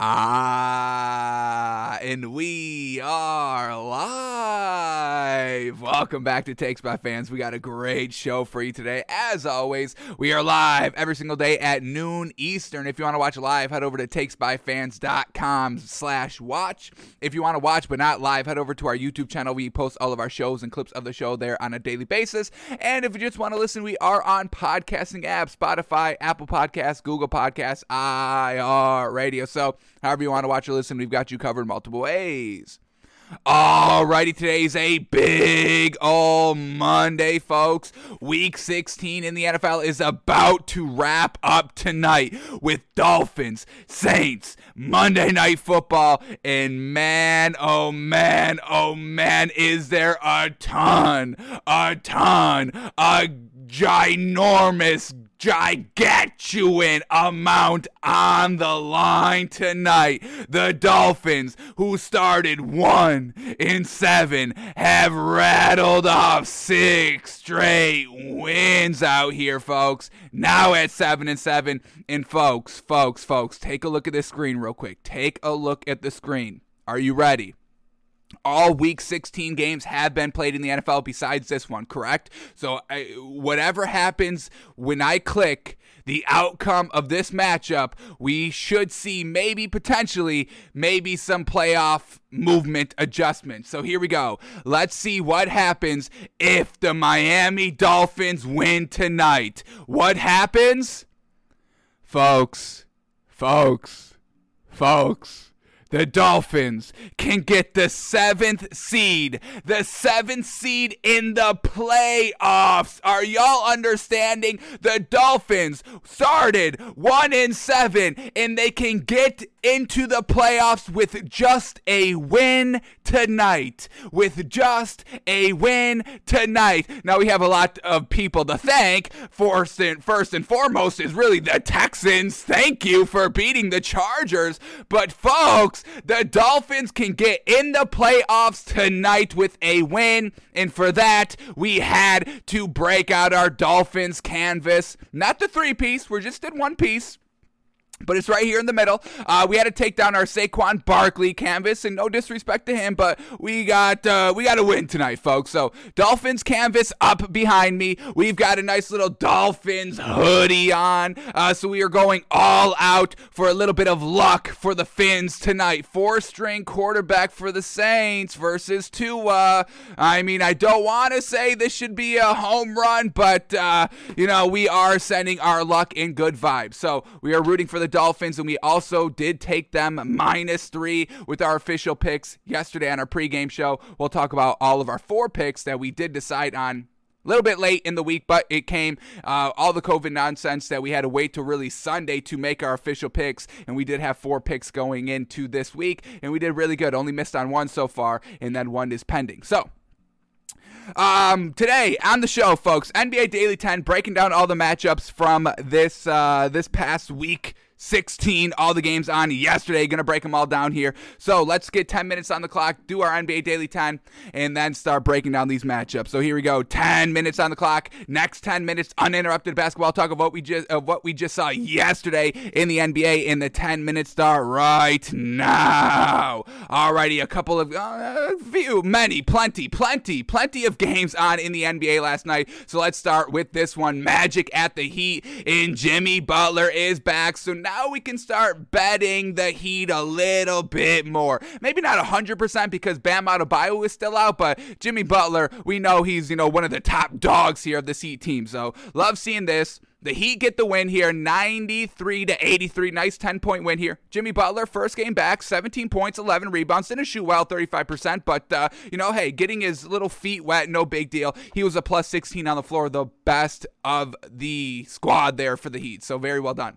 Ah, and we are live. Welcome back to Takes by Fans. We got a great show for you today. As always, we are live every single day at noon Eastern. If you want to watch live, head over to takesbyfans.com slash watch. If you want to watch but not live, head over to our YouTube channel. We post all of our shows and clips of the show there on a daily basis. And if you just want to listen, we are on podcasting apps, Spotify, Apple Podcasts, Google Podcasts, iHeartRadio. So However you want to watch or listen, we've got you covered multiple ways. Alrighty, today's a big old Monday, folks. Week 16 in the NFL is about to wrap up tonight with Dolphins, Saints, Monday Night Football, and man, oh man, oh man, is there a ton, a ton, a ginormous gigantuan amount on the line tonight. The Dolphins, who started one in seven, have rattled off six straight wins out here, folks. Now at seven and seven. And folks, folks, folks, take a look at this screen real quick. Take a look at the screen. Are you ready? All week 16 games have been played in the NFL besides this one, correct? So I, whatever happens when I click the outcome of this matchup, we should see maybe potentially maybe some playoff movement adjustment. So here we go. Let's see what happens if the Miami Dolphins win tonight. What happens? Folks, folks, folks the Dolphins can get the seventh seed, the seventh seed in the playoffs. Are y'all understanding? The Dolphins started one in seven, and they can get into the playoffs with just a win tonight. With just a win tonight. Now we have a lot of people to thank. First and first and foremost is really the Texans. Thank you for beating the Chargers. But folks, the Dolphins can get in the playoffs tonight with a win. And for that, we had to break out our Dolphins canvas. Not the three piece, we're just in one piece but it's right here in the middle. Uh, we had to take down our Saquon Barkley canvas, and no disrespect to him, but we got uh, we got to win tonight, folks. So Dolphins canvas up behind me. We've got a nice little Dolphins hoodie on. Uh, so we are going all out for a little bit of luck for the Fins tonight. Four string quarterback for the Saints versus Tua. I mean, I don't want to say this should be a home run, but uh, you know we are sending our luck in good vibes. So we are rooting for the Dolphins, and we also did take them minus three with our official picks yesterday on our pregame show. We'll talk about all of our four picks that we did decide on a little bit late in the week, but it came uh, all the COVID nonsense that we had to wait till really Sunday to make our official picks, and we did have four picks going into this week, and we did really good. Only missed on one so far, and then one is pending. So. Um, today on the show, folks, NBA Daily 10 breaking down all the matchups from this uh, this past week 16, all the games on yesterday. Gonna break them all down here. So let's get 10 minutes on the clock, do our NBA Daily 10, and then start breaking down these matchups. So here we go. 10 minutes on the clock. Next 10 minutes, uninterrupted basketball talk of what we just of what we just saw yesterday in the NBA in the 10 minutes start right now. Alrighty, a couple of uh, few, many, plenty, plenty, plenty of games on in the NBA last night. So let's start with this one. Magic at the Heat, and Jimmy Butler is back. So now now we can start betting the Heat a little bit more. Maybe not 100% because Bam Adebayo is still out, but Jimmy Butler, we know he's, you know, one of the top dogs here of the Heat team. So love seeing this. The Heat get the win here, 93 to 83. Nice 10 point win here. Jimmy Butler, first game back, 17 points, 11 rebounds. Didn't shoot well, 35%, but, uh, you know, hey, getting his little feet wet, no big deal. He was a plus 16 on the floor, the best of the squad there for the Heat. So very well done.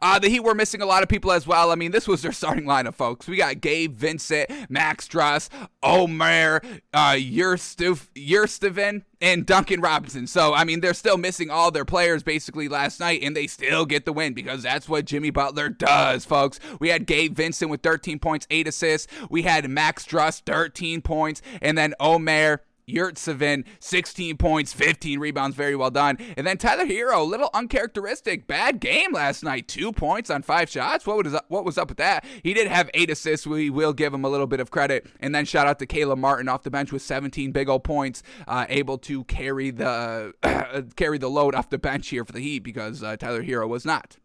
Uh, the Heat were missing a lot of people as well. I mean, this was their starting lineup, folks. We got Gabe Vincent, Max Strus, Omer, uh, Yurtseven, and Duncan Robinson. So, I mean, they're still missing all their players basically last night, and they still get the win because that's what Jimmy Butler does, folks. We had Gabe Vincent with 13 points, 8 assists. We had Max Strus, 13 points, and then Omer Yurtseven, 16 points, 15 rebounds, very well done. And then Tyler Herro, a little uncharacteristic, bad game last night, two points on five shots. What was up, what was up with that? He did have eight assists. We will give him a little bit of credit. And then shout out to Caleb Martin off the bench with 17 big old points, uh, able to carry the carry the load off the bench here for the Heat because uh, Tyler Herro was not.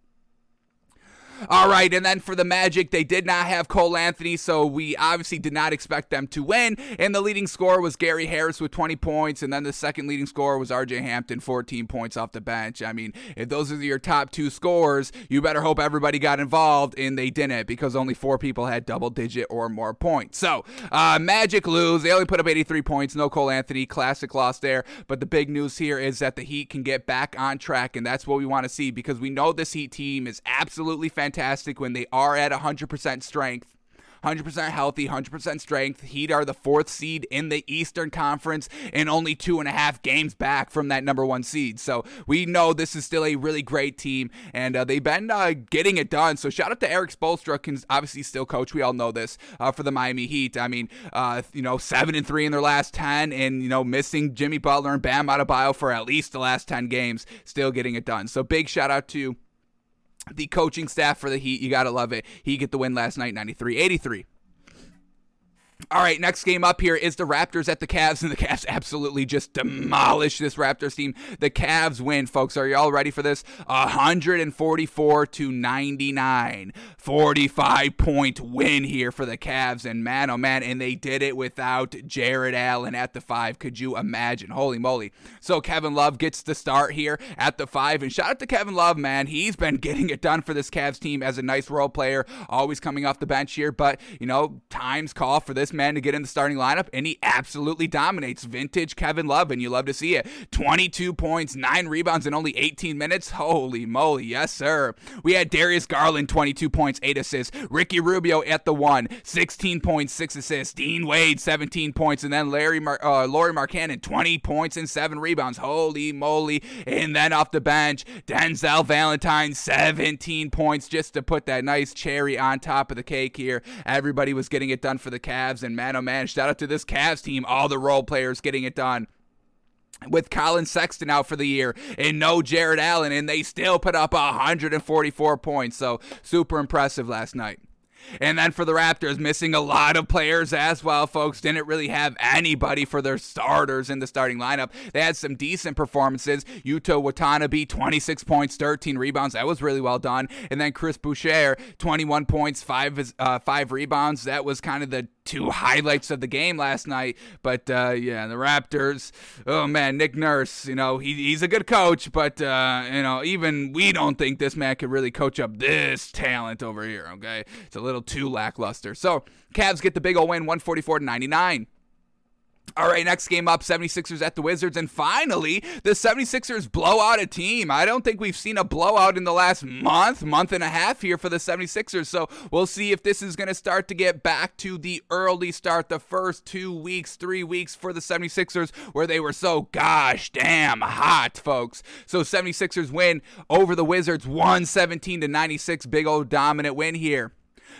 All right, and then for the Magic, they did not have Cole Anthony, so we obviously did not expect them to win. And the leading scorer was Gary Harris with 20 points, and then the second leading scorer was RJ Hampton, 14 points off the bench. I mean, if those are your top two scores, you better hope everybody got involved, and they didn't because only four people had double digit or more points. So, uh, Magic lose. They only put up 83 points. No Cole Anthony. Classic loss there. But the big news here is that the Heat can get back on track, and that's what we want to see because we know this Heat team is absolutely fantastic fantastic when they are at 100% strength. 100% healthy, 100% strength. Heat are the fourth seed in the Eastern Conference and only two and a half games back from that number one seed. So we know this is still a really great team, and uh, they've been uh, getting it done. So shout out to Erik Spoelstra, can obviously still coach. We all know this uh, for the Miami Heat. I mean, uh, you know, seven and three in their last ten, and you know, missing Jimmy Butler and Bam Adebayo for at least the last ten games, still getting it done. So big shout out to the coaching staff for the Heat. You got to love it. He get the win last night, 93 83. All right, next game up here is the Raptors at the Cavs, and the Cavs absolutely just demolish this Raptors team. The Cavs win, folks. Are y'all ready for this? 144 to 99. 45 point win here for the Cavs, and man, oh man, and they did it without Jarrett Allen at the five. Could you imagine? Holy moly. So Kevin Love gets the start here at the five, and shout out to Kevin Love, man. He's been getting it done for this Cavs team as a nice role player, always coming off the bench here, but, you know, times call for this man to get in the starting lineup, and he absolutely dominates. Vintage Kevin Love, and you love to see it. 22 points, 9 rebounds in only 18 minutes. Holy moly, yes, sir. We had Darius Garland, 22 points, 8 assists. Ricky Rubio at the 1, 16 points, 6 assists. Dean Wade, 17 points, and then Larry Mar- uh, Lauri Markkanen, 20 points and 7 rebounds. Holy moly. And then off the bench, Denzel Valentine, 17 points, just to put that nice cherry on top of the cake here. Everybody was getting it done for the Cavs and man, oh man, shout out to this Cavs team, all the role players getting it done with Collin Sexton out for the year and no Jarrett Allen, and they still put up 144 points. So super impressive last night. And then for the Raptors, missing a lot of players as well, folks. Didn't really have anybody for their starters in the starting lineup. They had some decent performances. Yuta Watanabe, 26 points, 13 rebounds. That was really well done. And then Chris Boucher, 21 points, five uh, five rebounds. That was kind of the two highlights of the game last night. But uh, yeah, the Raptors. Oh man, Nick Nurse. You know he, he's a good coach, but uh, you know even we don't think this man could really coach up this talent over here. Okay, it's a little too lackluster. So Cavs get the big old win, 144 to 99. All right, next game up 76ers at the Wizards. And finally, the 76ers blow out a team. I don't think we've seen a blowout in the last month, month and a half here for the 76ers. So we'll see if this is going to start to get back to the early start, the first two weeks, three weeks for the 76ers, where they were so gosh damn hot, folks. So 76ers win over the Wizards 117 to 96. Big old dominant win here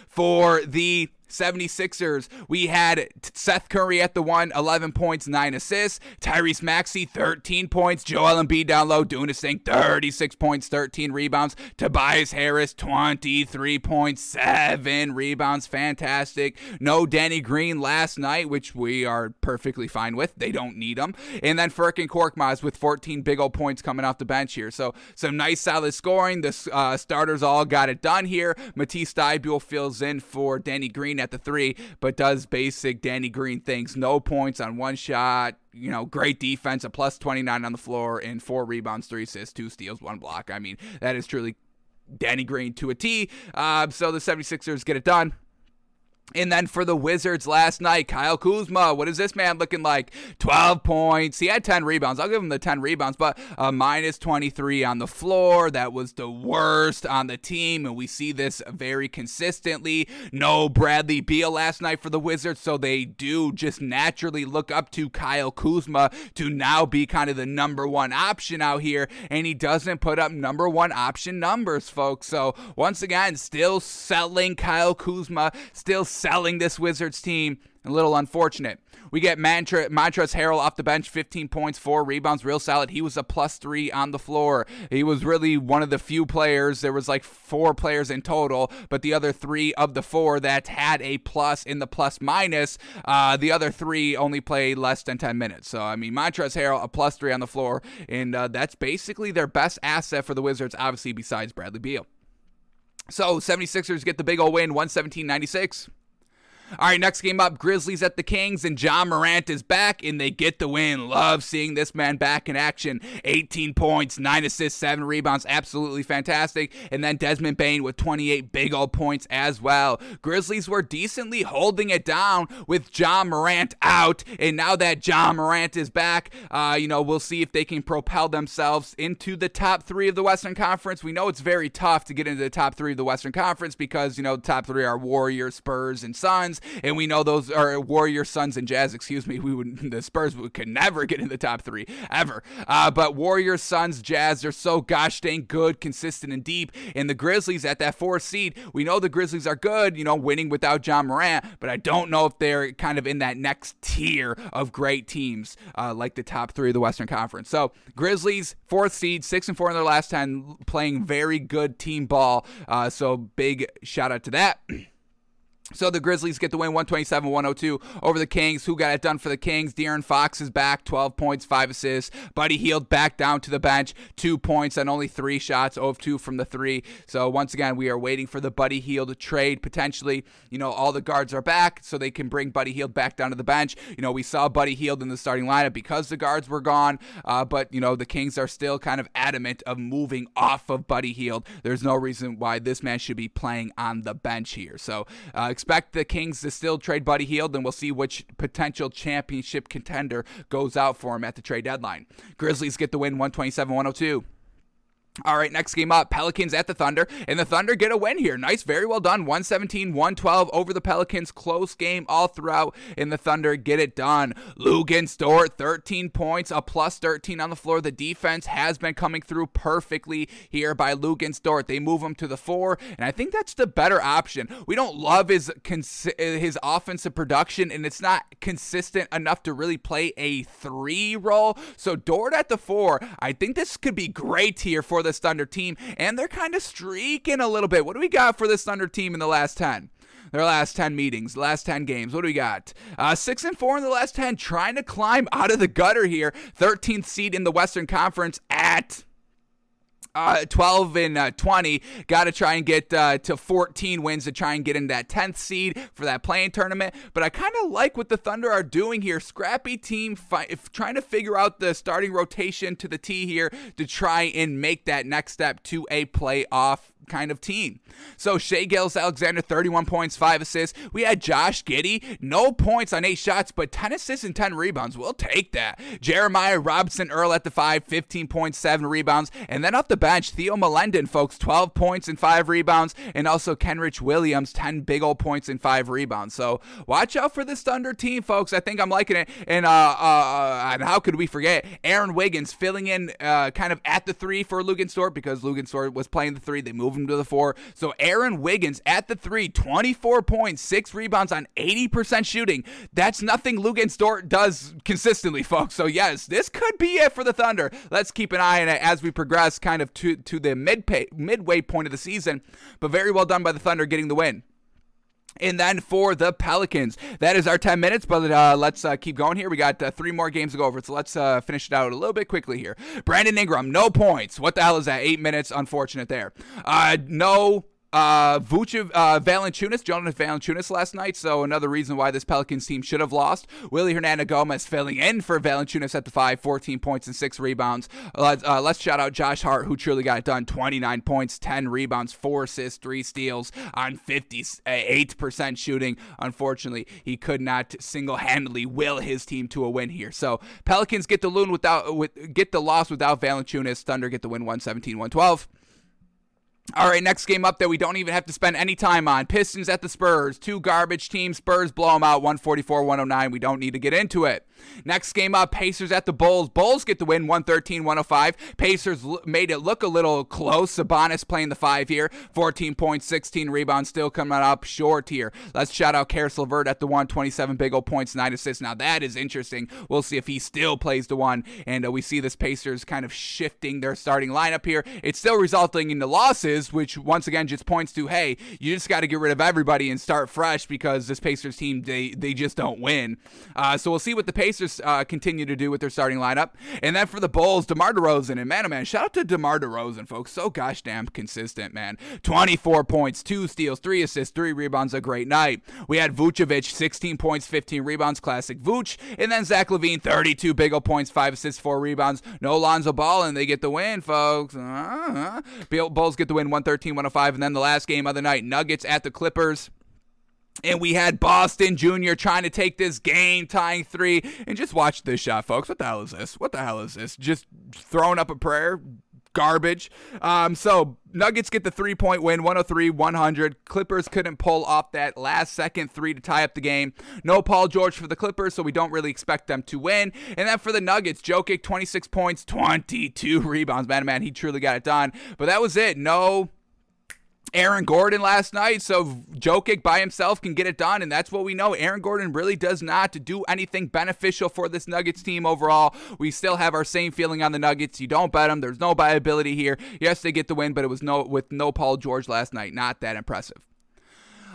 for the 76ers, we had Seth Curry at the one, 11 points, 9 assists. Tyrese Maxey, 13 points. Joel Embiid down low, doing his thing, 36 points, 13 rebounds. Tobias Harris, 23 points, 7 rebounds. Fantastic. No Danny Green last night, which we are perfectly fine with. They don't need him. And then Furkan Korkmaz with 14 big old points coming off the bench here. So some nice solid scoring. The uh, starters all got it done here. Matisse Thybulle fills in for Danny Green at the three, but does basic Danny Green things. No points on one shot. You know, great defense, a plus 29 on the floor, and four rebounds, three assists, two steals, one block. I mean, that is truly Danny Green to a T. Uh, so the 76ers get it done. And then for the Wizards last night, Kyle Kuzma, what is this man looking like? 12 points. He had 10 rebounds. I'll give him the 10 rebounds, but minus 23 on the floor. That was the worst on the team, and we see this very consistently. No Bradley Beal last night for the Wizards, so they do just naturally look up to Kyle Kuzma to now be kind of the number one option out here, and he doesn't put up number one option numbers, folks. So once again, still selling Kyle Kuzma, still selling this Wizards team. A little unfortunate. We get Mantra, Montrezl Harrell off the bench, 15 points, four rebounds, real solid. He was a plus three on the floor. He was really one of the few players. There was like four players in total, but the other three of the four that had a plus in the plus minus, uh, the other three only played less than 10 minutes. So I mean, Montrezl Harrell a plus three on the floor, and uh, that's basically their best asset for the Wizards, obviously besides Bradley Beal. So 76ers get the big old win, 117-96. All right, next game up Grizzlies at the Kings, and Ja Morant is back, and they get the win. Love seeing this man back in action. 18 points, 9 assists, 7 rebounds. Absolutely fantastic. And then Desmond Bane with 28 big old points as well. Grizzlies were decently holding it down with Ja Morant out, and now that Ja Morant is back, uh, you know, we'll see if they can propel themselves into the top three of the Western Conference. We know it's very tough to get into the top three of the Western Conference because, you know, the top three are Warriors, Spurs, and Suns and we know those are Warrior Suns and Jazz. Excuse me, we would the Spurs could never get in the top three ever. Uh, but Warriors, Suns, Jazz, they're so gosh dang good, consistent, and deep. And the Grizzlies at that fourth seed, we know the Grizzlies are good, you know, winning without Ja Morant, but I don't know if they're kind of in that next tier of great teams uh, like the top three of the Western Conference. So Grizzlies, fourth seed, six and four in their last ten, playing very good team ball. Uh, so big shout out to that. So the Grizzlies get the win 127-102 over the Kings. Who got it done for the Kings? De'Aaron Fox is back, 12 points, 5 assists. Buddy Hield back down to the bench, 2 points and only 3 shots, 0 of 2 from the 3. So once again, we are waiting for the Buddy to trade potentially. You know, all the guards are back so they can bring Buddy Hield back down to the bench. You know, we saw Buddy Hield in the starting lineup because the guards were gone, uh, but you know, the Kings are still kind of adamant of moving off of Buddy Hield. There's no reason why this man should be playing on the bench here. So, uh, expect the Kings to still trade Buddy Hield, and we'll see which potential championship contender goes out for him at the trade deadline. Grizzlies get the win 127 102. All right, next game up Pelicans at the Thunder, and the Thunder get a win here. Nice, very well done. 117 112 over the Pelicans. Close game all throughout, and the Thunder get it done. Luguentz Dort, 13 points, a plus 13 on the floor. The defense has been coming through perfectly here by Luguentz Dort. They move him to the four, and I think that's the better option. We don't love his, his offensive production, and it's not consistent enough to really play a three role. So, Dort at the four, I think this could be great here for for this Thunder team, and they're kind of streaking a little bit. What do we got for this Thunder team in the last 10? Their last 10 meetings, last 10 games. What do we got? Uh, 6 and 4 in the last 10, trying to climb out of the gutter here. 13th seed in the Western Conference at uh, 12 and uh, 20. Got to try and get uh, to 14 wins to try and get in that 10th seed for that playing tournament. But I kind of like what the Thunder are doing here. Scrappy team fi- trying to figure out the starting rotation to the T here to try and make that next step to a playoff kind of team. So Shai Gilgeous-Alexander, 31 points, 5 assists. We had Josh Giddey, no points on 8 shots, but 10 assists and 10 rebounds. We'll take that. Jeremiah Robinson Earl at the 5, 15.7 rebounds. And then off the bench, Theo Maledon, folks, 12 points and 5 rebounds. And also Kenrich Williams, 10 big old points and 5 rebounds. So watch out for this Thunder team, folks. I think I'm liking it. And, uh, uh, and how could we forget Aaron Wiggins filling in uh, kind of at the 3 for Luguentz because Luguentz was playing the 3. They moved to the four. So Aaron Wiggins at the three, 24 points, six rebounds on 80% shooting. That's nothing Luguentz Dort does consistently, folks. So yes, this could be it for the Thunder. Let's keep an eye on it as we progress kind of to, to the mid midway point of the season. But very well done by the Thunder getting the win. And then for the Pelicans, that is our 10 minutes, but uh, let's uh, keep going here. We got uh, three more games to go over, so let's uh, finish it out a little bit quickly here. Brandon Ingram, no points. What the hell is that? Eight minutes. Unfortunate there. Uh, no uh, Vucev, uh, Valanciunas, Jonas Valanciunas last night, so another reason why this Pelicans team should have lost. Willy Hernangomez filling in for Valanciunas at the five, 14 points and six rebounds. Let's, uh, let's shout out Josh Hart, who truly got it done. 29 points, 10 rebounds, four assists, three steals on 58% shooting. Unfortunately, he could not single-handedly will his team to a win here. So Pelicans get the loon without with get the loss without Valanciunas. Thunder get the win 117-112. All right, next game up that we don't even have to spend any time on. Pistons at the Spurs. Two garbage teams. Spurs blow them out 144 109. We don't need to get into it. Next game up, Pacers at the Bulls. Bulls get the win 113 105. Pacers l- made it look a little close. Sabonis playing the five here. 14 points, 16 rebounds, still coming up short here. Let's shout out Caris LeVert at the one, 27 big old points, 9 assists. Now that is interesting. We'll see if he still plays the one. And uh, we see this Pacers kind of shifting their starting lineup here. It's still resulting in the losses, which once again just points to hey, you just got to get rid of everybody and start fresh because this Pacers team, they, they just don't win. Uh, so we'll see what the Pacers uh, continue to do with their starting lineup. And then for the Bulls, DeMar DeRozan. And man, oh man, shout out to DeMar DeRozan, folks. So gosh damn consistent, man. 24 points, two steals, three assists, three rebounds. A great night. We had Vucevic, 16 points, 15 rebounds. Classic Vuce, And then Zach LaVine, 32 big old points, five assists, four rebounds. No Lonzo Ball, and they get the win, folks. Uh-huh. Bulls get the win 113 105. And then the last game of the night, Nuggets at the Clippers. And we had Boston Jr. trying to take this game tying three. And just watch this shot, folks. What the hell is this? What the hell is this? Just throwing up a prayer? Garbage. Um, so Nuggets get the three point win, 103 100. Clippers couldn't pull off that last second three to tie up the game. No Paul George for the Clippers, so we don't really expect them to win. And then for the Nuggets, Jokic, 26 points, 22 rebounds. Man, man, he truly got it done. But that was it. No Aaron Gordon last night, so Jokic by himself can get it done, and that's what we know. Aaron Gordon really does not do anything beneficial for this Nuggets team overall. We still have our same feeling on the Nuggets. You don't bet them. There's no viability here. Yes, they get the win, but it was no with no Paul George last night. Not that impressive.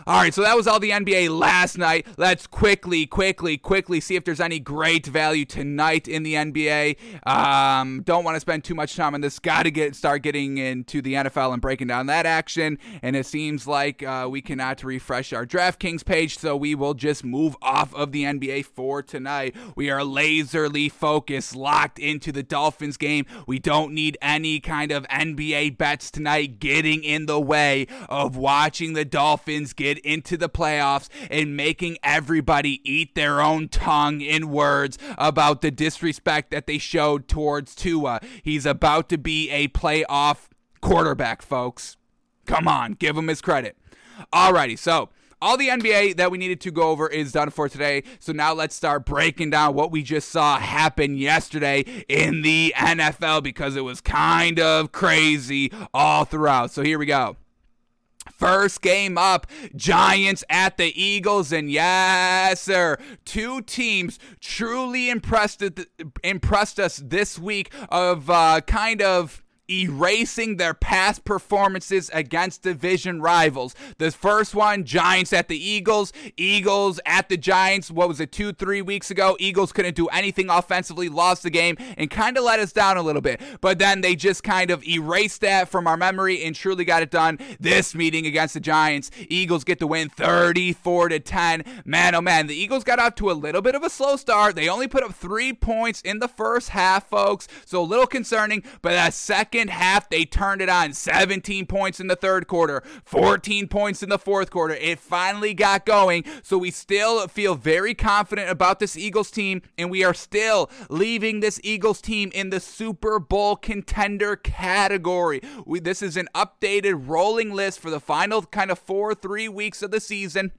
All right, so that was all the NBA last night. Let's quickly, quickly, quickly see if there's any great value tonight in the NBA. Um, don't want to spend too much time on this. Got to get start getting into the NFL and breaking down that action. And it seems like uh, we cannot refresh our DraftKings page, so we will just move off of the NBA for tonight. We are laserly focused, locked into the Dolphins game. We don't need any kind of NBA bets tonight getting in the way of watching the Dolphins get into the playoffs and making everybody eat their own tongue in words about the disrespect that they showed towards Tua. He's about to be a playoff quarterback, folks. Come on, give him his credit. Alrighty, so all the NBA that we needed to go over is done for today. So now let's start breaking down what we just saw happen yesterday in the NFL because it was kind of crazy all throughout. So here we go. First game up, Giants at the Eagles, and yes, sir, two teams truly impressed impressed us this week of uh, kind of erasing their past performances against division rivals. The first one, Giants at the Eagles, Eagles at the Giants. What was it, two, three weeks ago? Eagles couldn't do anything offensively, lost the game, and kind of let us down a little bit. But then they just kind of erased that from our memory and truly got it done this meeting against the Giants. Eagles get the win 34 to 10. Man, oh man, the Eagles got off to a little bit of a slow start. They only put up three points in the first half, folks. So a little concerning, but that second second half, they turned it on. 17 points in the third quarter, 14 points in the fourth quarter. It finally got going. So we still feel very confident about this Eagles team, and we are still leaving this Eagles team in the Super Bowl contender category. We, this is an updated rolling list for the final kind of four, three weeks of the season.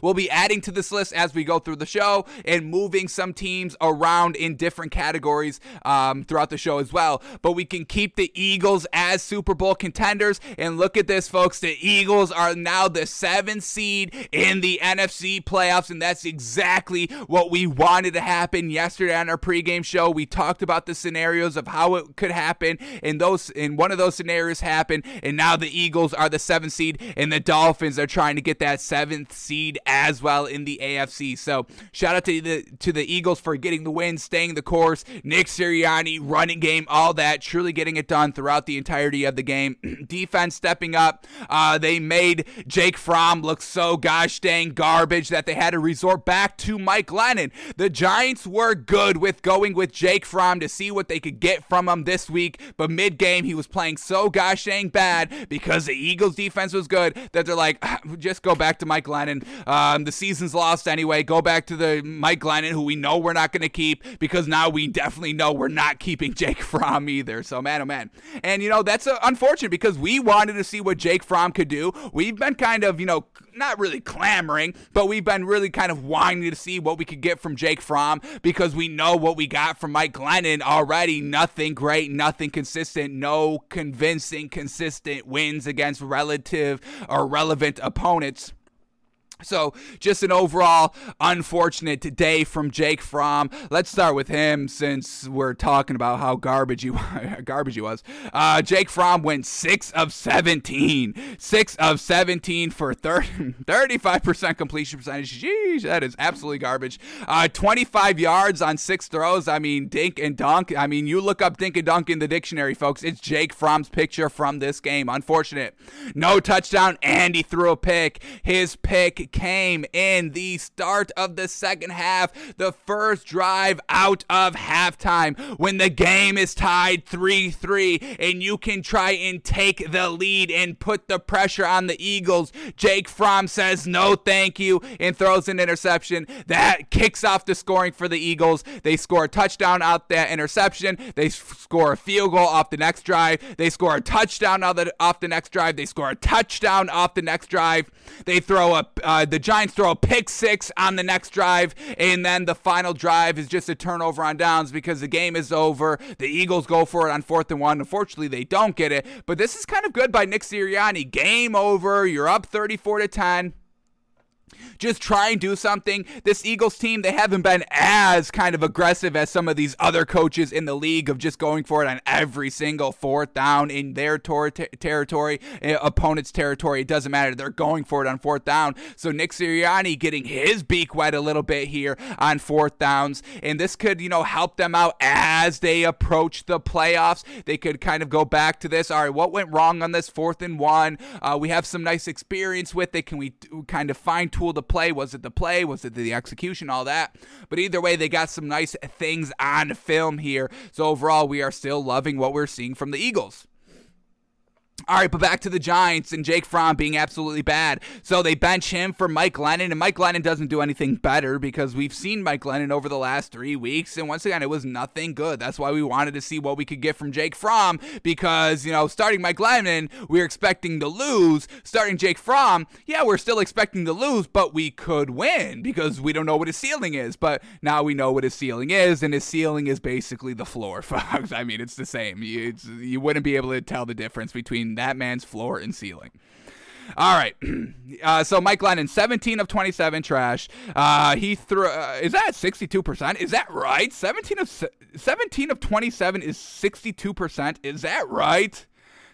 We'll be adding to this list as we go through the show and moving some teams around in different categories um, throughout the show as well. But we can keep the Eagles as Super Bowl contenders. And look at this, folks. The Eagles are now the seventh seed in the NFC playoffs. And that's exactly what we wanted to happen yesterday on our pregame show. We talked about the scenarios of how it could happen. And those and one of those scenarios happened. And now the Eagles are the seventh seed, and the Dolphins are trying to get that seventh seed seed as well in the AFC. So shout out to the to the Eagles for getting the win, staying the course. Nick Sirianni, running game, all that, truly getting it done throughout the entirety of the game. Defense stepping up. Uh, they made Jake Fromm look so gosh dang garbage that they had to resort back to Mike Glennon. The Giants were good with going with Jake Fromm to see what they could get from him this week, but mid game he was playing so gosh dang bad because the Eagles defense was good that they're like, just go back to Mike Glennon Um, the season's lost anyway. Go back to the Mike Glennon, who we know we're not going to keep because now we definitely know we're not keeping Jake Fromm either. So, man, oh, man. And, you know, that's uh, unfortunate because we wanted to see what Jake Fromm could do. We've been kind of, you know, not really clamoring, but we've been really kind of wanting to see what we could get from Jake Fromm because we know what we got from Mike Glennon already. Nothing great, nothing consistent, no convincing, consistent wins against relative or relevant opponents. So, just an overall unfortunate day from Jake Fromm. Let's start with him since we're talking about how garbage he garbage he was. Uh, Jake Fromm went six of 17, six of seventeen for 30, 35 percent completion percentage. Jeez, that is absolutely garbage. Uh, 25 yards on six throws. I mean, dink and dunk. I mean, you look up dink and dunk in the dictionary, folks. It's Jake Fromm's picture from this game. Unfortunate. No touchdown, and he threw a pick. His pick came in the start of the second half, the first drive out of halftime when the game is tied 3 3 and you can try and take the lead and put the pressure on the Eagles. Jake Fromm says no thank you and throws an interception. That kicks off the scoring for the Eagles. They score a touchdown out that interception. They score a field goal off the next drive. They score a touchdown off the, off the next drive. They score a touchdown off the next drive. They throw a uh, uh, the Giants throw a pick six on the next drive, and then the final drive is just a turnover on downs because the game is over. The Eagles go for it on fourth and one. Unfortunately, they don't get it, but this is kind of good by Nick Sirianni. Game over. You're up 34 to 10 just try and do something. This Eagles team, they haven't been as kind of aggressive as some of these other coaches in the league of just going for it on every single fourth down in their ter- territory, uh, opponent's territory. It doesn't matter. They're going for it on fourth down. So Nick Sirianni getting his beak wet a little bit here on fourth downs, and this could, you know, help them out as they approach the playoffs. They could kind of go back to this. All right, what went wrong on this fourth and one? Uh, we have some nice experience with it. Can we kind of fine tool the play? Was it the play? Was it the execution? All that. But either way, they got some nice things on film here. So overall, we are still loving what we're seeing from the Eagles. All right, but back to the Giants and Jake Fromm being absolutely bad. So they bench him for Mike Glennon, and Mike Glennon doesn't do anything better because we've seen Mike Glennon over the last three weeks, and once again, it was nothing good. That's why we wanted to see what we could get from Jake Fromm because, you know, starting Mike Glennon, we are expecting to lose. Starting Jake Fromm, yeah, we're still expecting to lose, but we could win because we don't know what his ceiling is. But now we know what his ceiling is, and his ceiling is basically the floor, folks. I mean, it's the same. You, it's, you wouldn't be able to tell the difference between that man's floor and ceiling. All right. Uh, so Mike Glennon, 17 of 27 trash. Uh, he threw. Uh, is that 62 percent? Is that right? 17 of 17 of 27 is 62 percent. Is that right?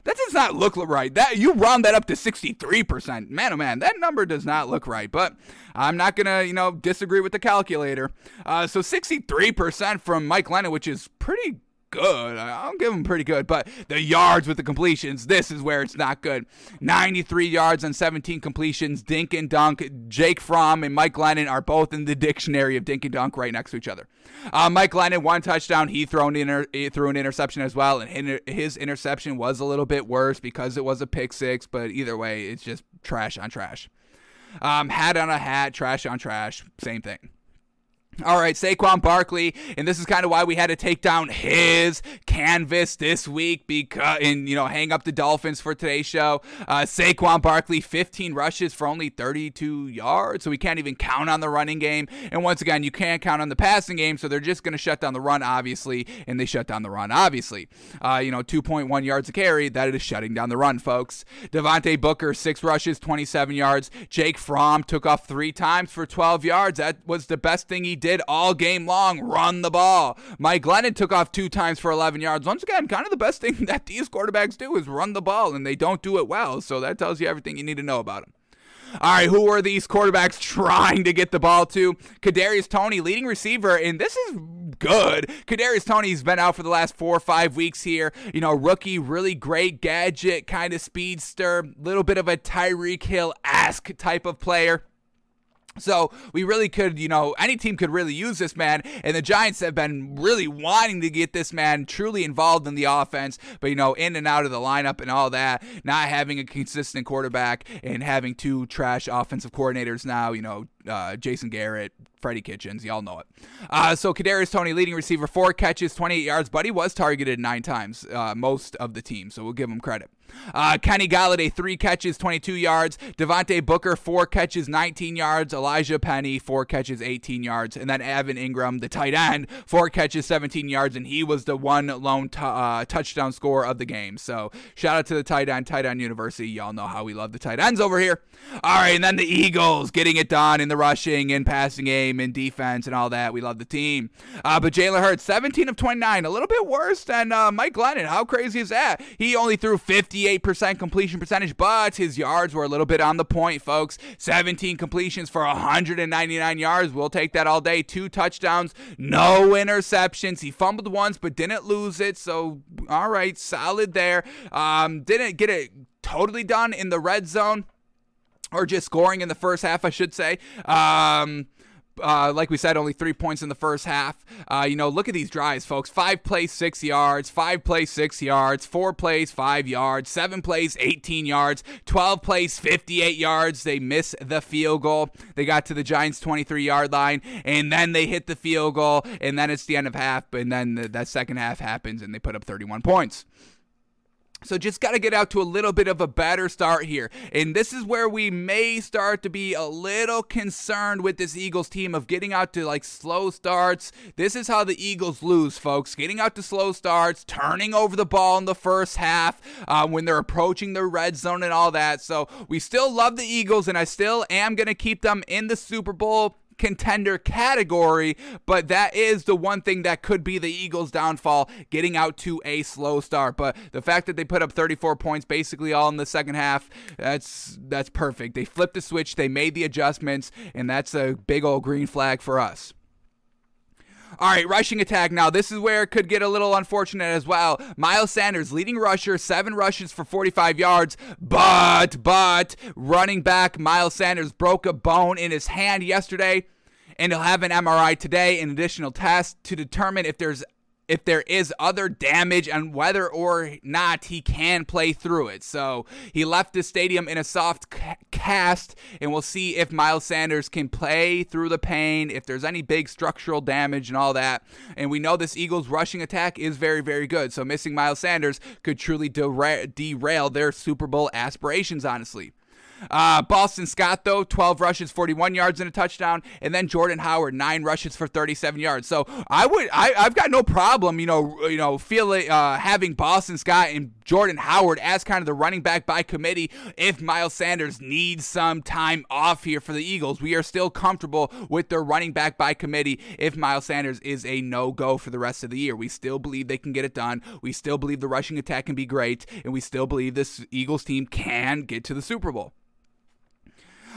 That does not look right. That you round that up to 63 percent. Man, oh man, that number does not look right. But I'm not gonna, you know, disagree with the calculator. Uh, so 63 percent from Mike Glennon, which is pretty good. I'll give him pretty good, but the yards with the completions, this is where it's not good. 93 yards on 17 completions. Dink and dunk. Jake Fromm and Mike Glennon are both in the dictionary of dink and dunk right next to each other. Uh, Mike Glennon, one touchdown. He threw an, inter- he threw an interception as well, and his interception was a little bit worse because it was a pick six, but either way, it's just trash on trash. Um, hat on a hat, trash on trash, same thing. All right, Saquon Barkley, and this is kind of why we had to take down his canvas this week because, and you know, hang up the Dolphins for today's show. Uh, Saquon Barkley, 15 rushes for only 32 yards, so we can't even count on the running game. And once again, you can't count on the passing game, so they're just going to shut down the run, obviously, and they shut down the run, obviously. Uh, you know, 2.1 yards a carry, that is shutting down the run, folks. Devontae Booker, six rushes, 27 yards. Jake Fromm took off three times for 12 yards. That was the best thing he did did all game long run the ball. Mike Glennon took off two times for 11 yards. Once again, kind of the best thing that these quarterbacks do is run the ball, and they don't do it well. So that tells you everything you need to know about them. All right, who are these quarterbacks trying to get the ball to? Kadarius Toney, leading receiver, and this is good. Kadarius Toney's been out for the last four or five weeks here. You know, rookie, really great gadget, kind of speedster, little bit of a Tyreek Hill esque type of player. So we really could, you know, any team could really use this man, and the Giants have been really wanting to get this man truly involved in the offense, but you know, in and out of the lineup and all that, not having a consistent quarterback and having two trash offensive coordinators now, you know, uh, Jason Garrett, Freddie Kitchens, y'all know it. Uh, so Kadarius Toney, leading receiver, four catches, 28 yards, but he was targeted nine times, uh, most of the team, so we'll give him credit. Uh, Kenny Golladay, three catches, 22 yards. Devontae Booker, four catches, 19 yards. Elijhah Penny, four catches, 18 yards. And then Evan Engram, the tight end, four catches, 17 yards. And he was the one lone t- uh, touchdown score of the game. So shout out to the tight end, tight end university. Y'all know how we love the tight ends over here. All right. And then the Eagles getting it done in the rushing and passing game and defense and all that. We love the team. Uh, but Jalen Hurts, 17 of 29, a little bit worse than uh, Mike Glennon. How crazy is that? He only threw 58% completion percentage, but his yards were a little bit on the point, folks. 17 completions for 199 yards. We'll take that all day. Two touchdowns, no interceptions. He fumbled once, but didn't lose it. So, all right, solid there. Um, didn't get it totally done in the red zone or just scoring in the first half, I should say. Um, uh, like we said, only three points in the first half. Uh, you know, look at these drives, folks. Five plays, six yards. Five plays, six yards. Four plays, five yards. Seven plays, 18 yards. 12 plays, 58 yards. They miss the field goal. They got to the Giants' 23 yard line, and then they hit the field goal, and then it's the end of half, and then the, that second half happens, and they put up 31 points. So just got to get out to a little bit of a better start here. And this is where we may start to be a little concerned with this Eagles team of getting out to like slow starts. This is how the Eagles lose, folks. Getting out to slow starts, turning over the ball in the first half uh, when they're approaching the red zone and all that. So we still love the Eagles and I still am going to keep them in the Super Bowl contender category, but that is the one thing that could be the Eagles' downfall, getting out to a slow start. But the fact that they put up 34 points basically all in the second half, that's that's perfect. They flipped the switch, they made the adjustments, and that's a big old green flag for us. All right, rushing attack now. This is where it could get a little unfortunate as well. Miles Sanders, leading rusher, seven rushes for 45 yards, but, but, running back Miles Sanders broke a bone in his hand yesterday, and he'll have an MRI today, an additional test to determine if there's if there is other damage and whether or not he can play through it. So he left the stadium in a soft ca- cast, and we'll see if Miles Sanders can play through the pain, if there's any big structural damage and all that. And we know this Eagles rushing attack is very, very good. So missing Miles Sanders could truly dera- derail their Super Bowl aspirations, honestly. Uh, Boston Scott, though, 12 rushes, 41 yards and a touchdown. And then Jordan Howard, nine rushes for 37 yards. So I would, I, I've got no problem, you know, you know, feeling uh, having Boston Scott and Jordan Howard as kind of the running back by committee if Miles Sanders needs some time off here for the Eagles. We are still comfortable with their running back by committee if Miles Sanders is a no go for the rest of the year. We still believe they can get it done. We still believe the rushing attack can be great. And we still believe this Eagles team can get to the Super Bowl.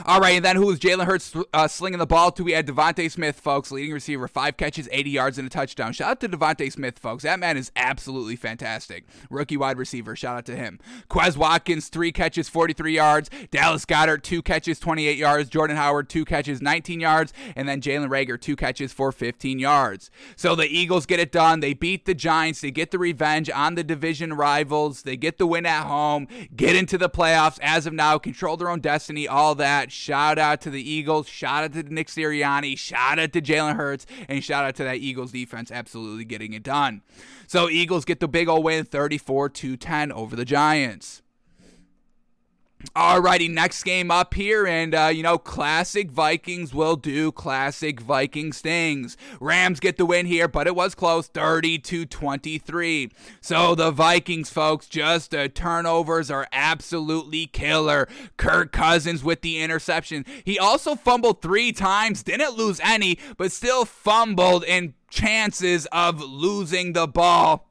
All right, and then who was Jalen Hurts uh, slinging the ball to? We had DeVonta Smith, folks, leading receiver, five catches, 80 yards, and a touchdown. Shout out to DeVonta Smith, folks. That man is absolutely fantastic. Rookie wide receiver. Shout out to him. Quez Watkins, three catches, 43 yards. Dallas Goedert, two catches, 28 yards. Jordan Howard, two catches, 19 yards. And then Jalen Reagor, two catches for 15 yards. So the Eagles get it done. They beat the Giants. They get the revenge on the division rivals. They get the win at home, get into the playoffs as of now, control their own destiny, all that. Shout out to the Eagles. Shout out to Nick Sirianni. Shout out to Jalen Hurts. And shout out to that Eagles defense absolutely getting it done. So Eagles get the big old win 34 to 10 over the Giants. Alrighty, next game up here, and uh, you know, classic Vikings will do classic Vikings things. Rams get the win here, but it was close, 30 to 23. So the Vikings, folks, just uh, turnovers are absolutely killer. Kirk Cousins with the interception. He also fumbled three times, didn't lose any, but still fumbled in chances of losing the ball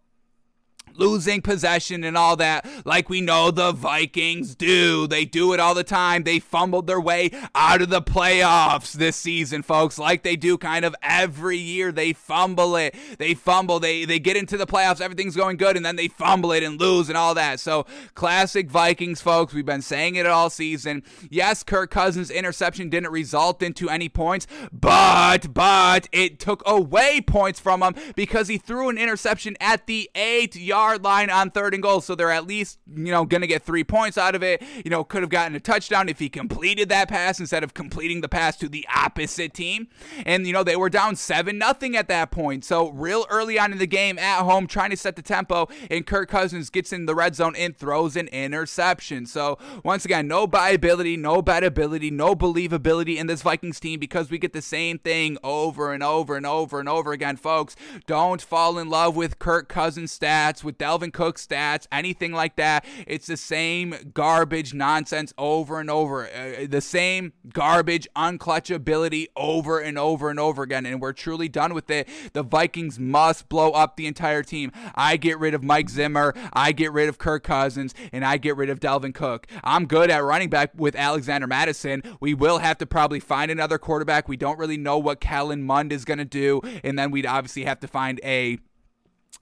losing possession and all that, like we know the Vikings do. They do it all the time. They fumbled their way out of the playoffs this season, folks, like they do kind of every year. They fumble it. They fumble. They they get into the playoffs, everything's going good, and then they fumble it and lose and all that. So classic Vikings, folks. We've been saying it all season. Yes, Kirk Cousins' interception didn't result into any points, but but it took away points from him because he threw an interception at the eight yard line on third and goal. So they're at least, you know, going to get three points out of it. You know, could have gotten a touchdown if he completed that pass instead of completing the pass to the opposite team. And, you know, they were down 7 nothing at that point. So, real early on in the game at home, trying to set the tempo, and Kirk Cousins gets in the red zone and throws an interception. So, once again, no viability, no ability, no believability in this Vikings team because we get the same thing over and over and over and over again, folks. Don't fall in love with Kirk Cousins stats, with Dalvin Cook stats, anything like that. It's the same garbage nonsense over and over. Uh, the same garbage unclutchability over and over and over again. And we're truly done with it. The Vikings must blow up the entire team. I get rid of Mike Zimmer. I get rid of Kirk Cousins. And I get rid of Dalvin Cook. I'm good at running back with Alexander Mattison. We will have to probably find another quarterback. We don't really know what Kellen Mond is going to do. And then we'd obviously have to find a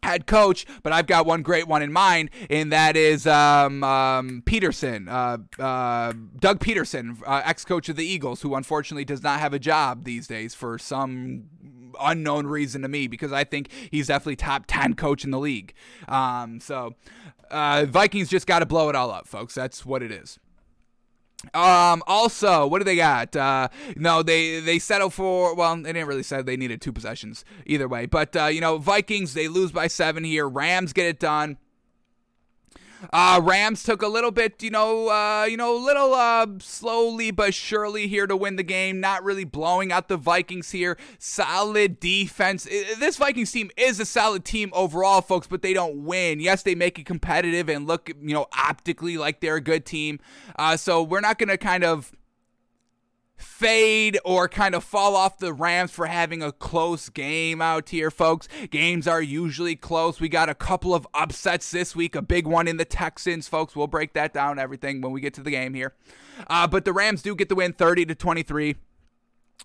head coach, but I've got one great one in mind, and that is um, um, Pederson, uh, uh, Doug Pederson, uh, ex coach of the Eagles, who unfortunately does not have a job these days for some unknown reason to me because I think he's definitely top 10 coach in the league. Um, so, uh, Vikings just got to blow it all up, folks. That's what it is. Um. Also, what do they got? Uh, no, they they settle for. Well, they didn't really say they needed two possessions either way. But uh, you know, Vikings they lose by seven here. Rams get it done. Uh, Rams took a little bit, you know, uh, you know, a little uh, slowly but surely here to win the game. Not really blowing out the Vikings here. Solid defense. This Vikings team is a solid team overall, folks, but they don't win. Yes, they make it competitive and look, you know, optically like they're a good team. Uh, so we're not gonna kind of fade or kind of fall off the Rams for having a close game out here, folks. Games are usually close. We got a couple of upsets this week, a big one in the Texans, folks. We'll break that down, everything, when we get to the game here. Uh, but the Rams do get the win 30 to 23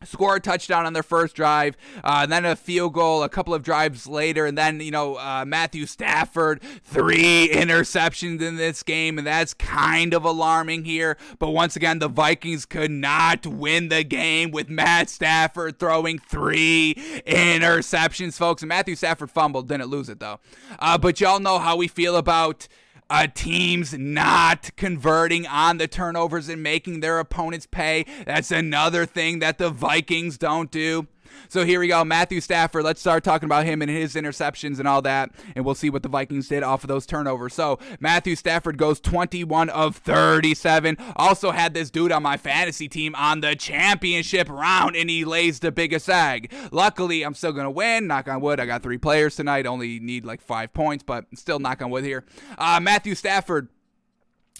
score a touchdown on their first drive, uh, then a field goal a couple of drives later, and then, you know, uh, Matthew Stafford, three interceptions in this game, and that's kind of alarming here. But once again, the Vikings could not win the game with Matt Stafford throwing three interceptions, folks. And Matthew Stafford fumbled, didn't lose it, though. Uh, but y'all know how we feel about uh, teams not converting on the turnovers and making their opponents pay. That's another thing that the Vikings don't do. So here we go. Matthew Stafford. Let's start talking about him and his interceptions and all that. And we'll see what the Vikings did off of those turnovers. So Matthew Stafford goes 21 of 37. Also had this dude on my fantasy team on the championship round, and he lays the biggest egg. Luckily, I'm still going to win. Knock on wood. I got three players tonight. Only need like five points, but still knock on wood here. Uh, Matthew Stafford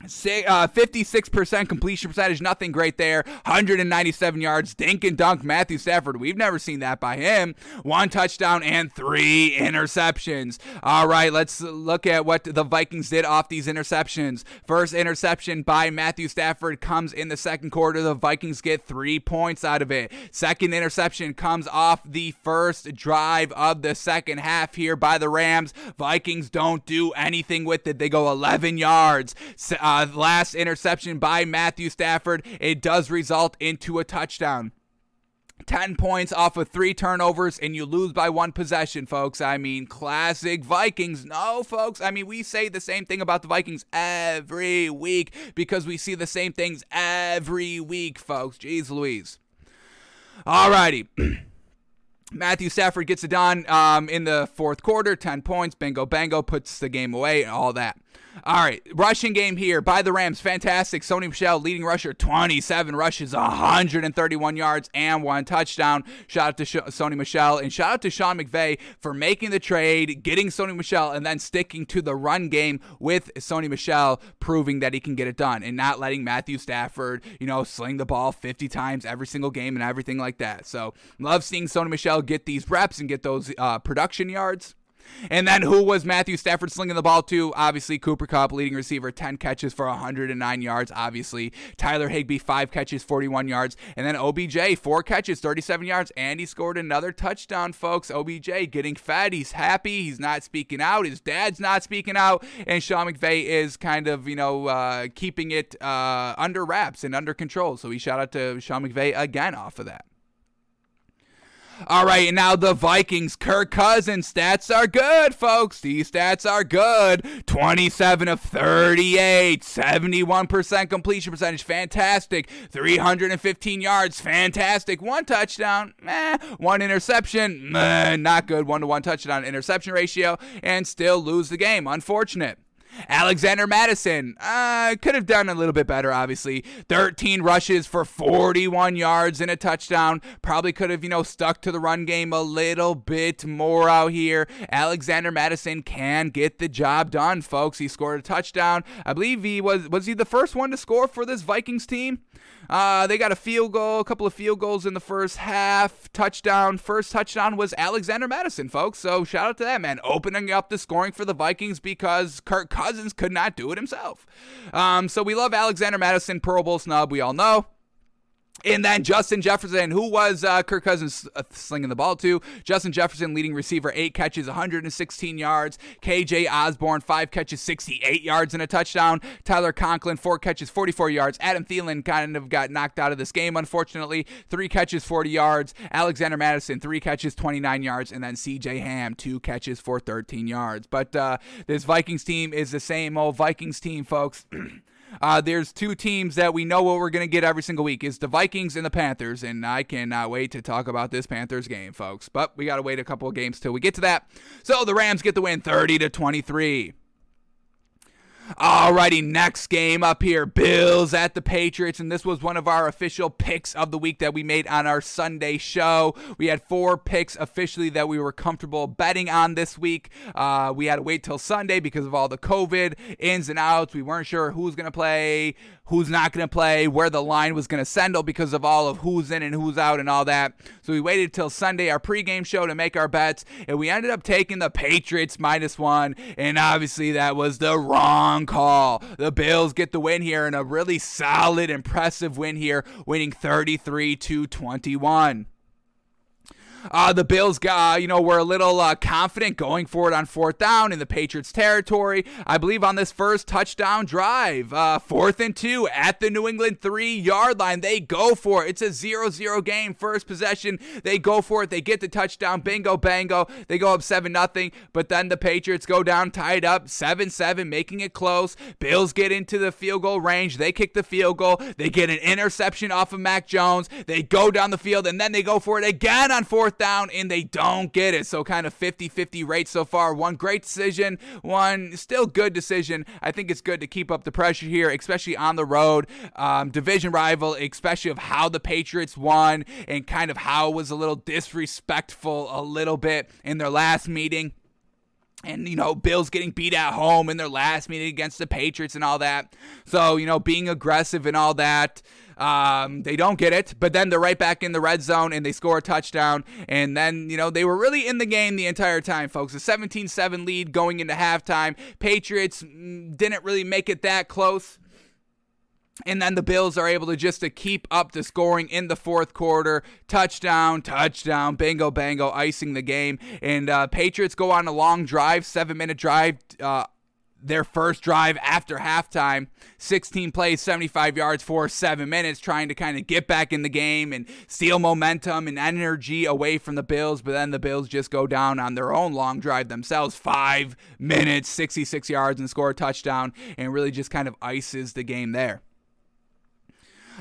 Uh, 56% completion percentage, nothing great there. 197 yards, dink and dunk. Matthew Stafford, we've never seen that by him. One touchdown and three interceptions. All right, let's look at what the Vikings did off these interceptions. First interception by Matthew Stafford comes in the second quarter. The Vikings get three points out of it. Second interception comes off the first drive of the second half here by the Rams. Vikings don't do anything with it. They go 11 yards. Uh, last interception by Matthew Stafford, it does result into a touchdown. 10 points off of three turnovers and you lose by one possession, folks. I mean, classic Vikings. No, folks. I mean, we say the same thing about the Vikings every week because we see the same things every week, folks. Jeez Louise. Alrighty. Matthew Stafford gets it done um, in the fourth quarter, 10 points, bingo, bango, puts the game away, and all that. All right, rushing game here by the Rams. Fantastic. Sony Michel, leading rusher, 27 rushes, 131 yards, and one touchdown. Shout out to Sh- Sony Michel, and shout out to Sean McVay for making the trade, getting Sony Michel, and then sticking to the run game with Sony Michel, proving that he can get it done, and not letting Matthew Stafford, you know, sling the ball 50 times every single game and everything like that. So, love seeing Sony Michel get these reps and get those uh, production yards. And then who was Matthew Stafford slinging the ball to? Obviously, Cooper Kupp, leading receiver, 10 catches for 109 yards, obviously. Tyler Higbee, 5 catches, 41 yards. And then OBJ, 4 catches, 37 yards. And he scored another touchdown, folks. OBJ getting fed. He's happy. He's not speaking out. His dad's not speaking out. And Sean McVay is kind of, you know, uh, keeping it uh, under wraps and under control. So we shout out to Sean McVay again off of that. All right, now the Vikings. Kirk Cousins stats are good, folks. These stats are good. 27 of 38, 71% completion percentage, fantastic. 315 yards, fantastic. One touchdown, meh. One interception, meh. Not good. One to one touchdown interception ratio, and still lose the game. Unfortunate. Alexander Mattison uh, could have done a little bit better, obviously. 13 rushes for 41 yards and a touchdown. Probably could have, you know, stuck to the run game a little bit more out here. Alexander Mattison can get the job done, folks. He scored a touchdown. I believe he was was he the first one to score for this Vikings team? Uh, they got a field goal, a couple of field goals in the first half. Touchdown. First touchdown was Alexander Mattison, folks. So shout out to that man, opening up the scoring for the Vikings because Kirk Cousins could not do it himself. Um, so we love Alexander Mattison, Pro Bowl snub. We all know. And then Justin Jefferson, who was uh, Kirk Cousins uh, slinging the ball to. Justin Jefferson, leading receiver, eight catches, 116 yards. KJ Osborn, five catches, 68 yards and a touchdown. Tyler Conklin, four catches, 44 yards. Adam Thielen kind of got knocked out of this game, unfortunately. Three catches, 40 yards. Alexander Mattison, three catches, 29 yards. And then CJ Ham, two catches for 13 yards. But uh, this Vikings team is the same old Vikings team, folks. Uh, there's two teams that we know what we're going to get every single week. is the Vikings and the Panthers, and I cannot wait to talk about this Panthers game, folks. But we got to wait a couple of games till we get to that. So the Rams get the win 30 to 23. Alrighty, next game up here Bills at the Patriots. And this was one of our official picks of the week that we made on our Sunday show. We had four picks officially that we were comfortable betting on this week. Uh, we had to wait till Sunday because of all the COVID ins and outs. We weren't sure who's going to play, who's not going to play, where the line was going to settle because of all of who's in and who's out and all that. So we waited till Sunday, our pregame show, to make our bets, and we ended up taking the Patriots minus one. And obviously, that was the wrong call. The Bills get the win here and a really solid, impressive win here, winning 33 to 21. Uh, the Bills, got, you know, were a little uh, confident going for it on fourth down in the Patriots' territory. I believe on this first touchdown drive, uh, fourth and two at the New England three yard line. They go for it. It's a 0 0 game. First possession, they go for it. They get the touchdown. Bingo, bango. They go up 7 nothing. But then the Patriots go down, tied up 7 7, making it close. Bills get into the field goal range. They kick the field goal. They get an interception off of Mac Jones. They go down the field, and then they go for it again on fourth fourth down and they don't get it. So kind of 50-50 rate so far. One great decision, one still good decision. I think it's good to keep up the pressure here, especially on the road. Um, division rival, especially of how the Patriots won and kind of how was a little disrespectful a little bit in their last meeting and you know Bills getting beat at home in their last meeting against the Patriots and all that. So you know being aggressive and all that. Um, they don't get it, but then they're right back in the red zone and they score a touchdown. And then, you know, they were really in the game the entire time, folks. A 17 7 lead going into halftime. Patriots mm, didn't really make it that close. And then the Bills are able to just to keep up the scoring in the fourth quarter. Touchdown, touchdown, bingo, bango, icing the game. And uh, Patriots go on a long drive, seven minute drive. Uh, their first drive after halftime. 16 plays 75 yards for seven minutes trying to kind of get back in the game and steal momentum and energy away from the bills but then the bills just go down on their own long drive themselves. Five minutes 66 yards and score a touchdown and really just kind of ices the game there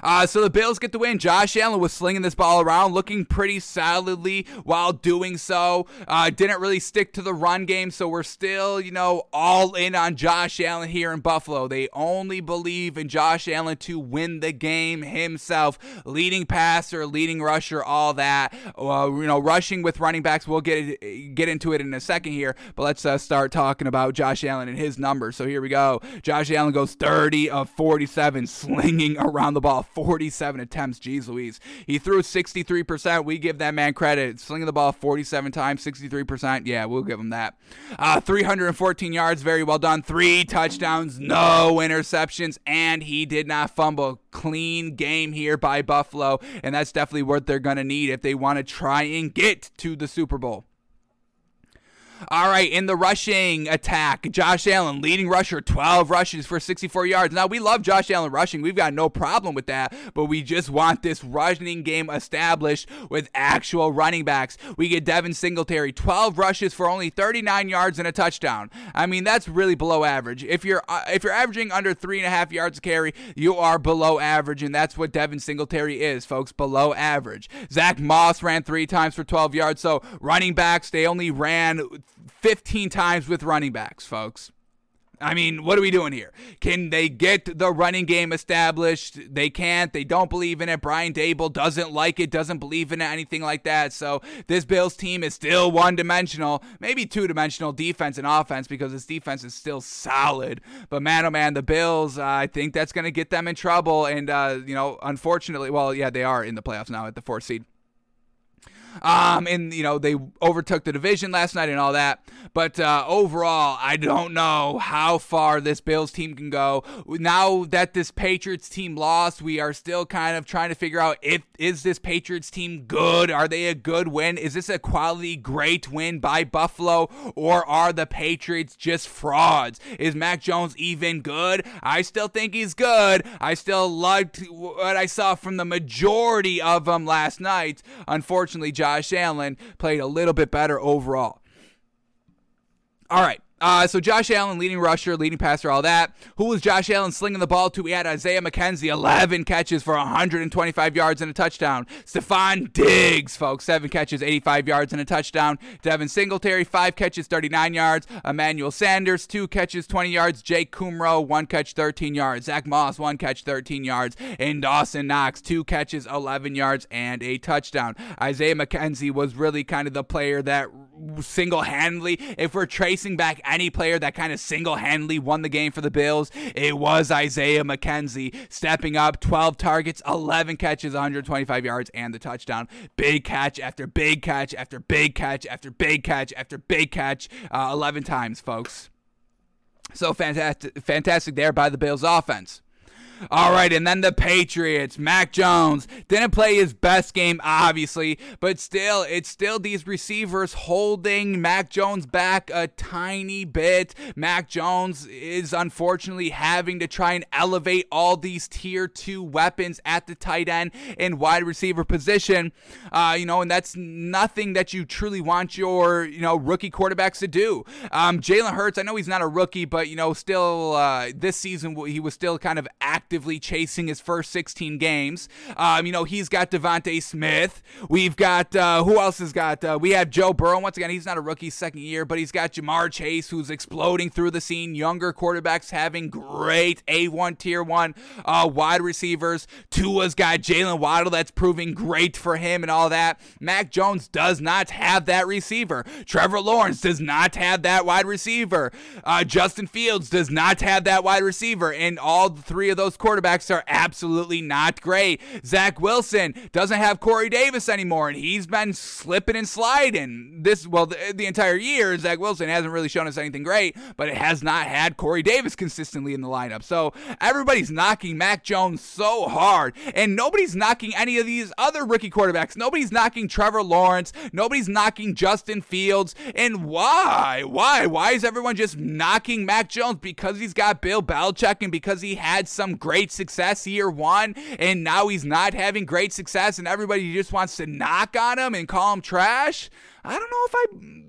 uh, so the Bills get the win. Josh Allen was slinging this ball around, looking pretty solidly while doing so. Uh, didn't really stick to the run game, so we're still, you know, all in on Josh Allen here in Buffalo. They only believe in Josh Allen to win the game himself. Leading passer, leading rusher, all that. Uh, you know, rushing with running backs. We'll get get into it in a second here, but let's uh, start talking about Josh Allen and his numbers. So here we go. Josh Allen goes 30 of 47, slinging around the ball. Ball 47 attempts. Jeez Louise. He threw 63%. We give that man credit. Slinging the ball 47 times, 63%. Yeah, we'll give him that. Uh, 314 yards. Very well done. Three touchdowns, no interceptions, and he did not fumble. Clean game here by Buffalo, and that's definitely what they're going to need if they want to try and get to the Super Bowl. All right, in the rushing attack, Josh Allen, leading rusher, 12 rushes for 64 yards. Now, we love Josh Allen rushing. We've got no problem with that, but we just want this rushing game established with actual running backs. We get Devin Singletary, 12 rushes for only 39 yards and a touchdown. I mean, that's really below average. If you're uh, if you're averaging under three and a half yards a carry, you are below average, and that's what Devin Singletary is, folks, below average. Zach Moss ran three times for 12 yards, so running backs, they only ran 15 times with running backs, folks. I mean, what are we doing here? Can they get the running game established? They can't. They don't believe in it. Brian Daboll doesn't like it, doesn't believe in it, anything like that. So this Bills team is still one dimensional, maybe two dimensional defense and offense because this defense is still solid. But man, oh man, the Bills, uh, I think that's going to get them in trouble. And, uh, you know, unfortunately, well, yeah, they are in the playoffs now at the fourth seed. Um, and you know they overtook the division last night and all that. But uh, overall, I don't know how far this Bills team can go. Now that this Patriots team lost, we are still kind of trying to figure out if is this Patriots team good? Are they a good win? Is this a quality great win by Buffalo, or are the Patriots just frauds? Is Mac Jones even good? I still think he's good. I still liked what I saw from the majority of them last night. Unfortunately, Josh Allen played a little bit better overall. All right. Uh, so Josh Allen, leading rusher, leading passer, all that. Who was Josh Allen slinging the ball to? We had Isaiah McKenzie, 11 catches for 125 yards and a touchdown. Stefon Diggs, folks, seven catches, 85 yards and a touchdown. Devin Singletary, five catches, 39 yards. Emmanuel Sanders, two catches, 20 yards. Jake Kumerow, one catch, 13 yards. Zach Moss, one catch, 13 yards. And Dawson Knox, two catches, 11 yards and a touchdown. Isaiah McKenzie was really kind of the player that single handedly, if we're tracing back any player that kind of single handedly won the game for the Bills, it was Isaiah McKenzie stepping up 12 targets, 11 catches, 125 yards, and the touchdown. Big catch after big catch after big catch after big catch after big catch, uh, 11 times, folks. So fantastic, fantastic there by the Bills offense. All right, and then the Patriots. Mac Jones didn't play his best game, obviously, but still, it's still these receivers holding Mac Jones back a tiny bit. Mac Jones is unfortunately having to try and elevate all these tier two weapons at the tight end and wide receiver position. Uh, you know, and that's nothing that you truly want your you know rookie quarterbacks to do. Um, Jalen Hurts, I know he's not a rookie, but you know, still uh, this season he was still kind of active actively chasing his first 16 games. Um, you know, he's got DeVonta Smith. We've got, uh, who else has got? Uh, we have Joe Burrow. Once again, he's not a rookie second year, but he's got Ja'Marr Chase, who's exploding through the scene. Younger quarterbacks having great A1 tier one uh, wide receivers. Tua's got Jaylen Waddle that's proving great for him and all that. Mac Jones does not have that receiver. Trevor Lawrence does not have that wide receiver. Uh, Justin Fields does not have that wide receiver. And all three of those quarterbacks are absolutely not great. Zach Wilson doesn't have Corey Davis anymore, and he's been slipping and sliding this well the, the entire year. Zach Wilson hasn't really shown us anything great, but it has not had Corey Davis consistently in the lineup. So everybody's knocking Mac Jones so hard, and nobody's knocking any of these other rookie quarterbacks. Nobody's knocking Trevor Lawrence. Nobody's knocking Justin Fields. And why? Why? Why is everyone just knocking Mac Jones? Because he's got Bill Belichick and because he had some great success year one, and now he's not having great success, and everybody just wants to knock on him and call him trash. I don't know if I.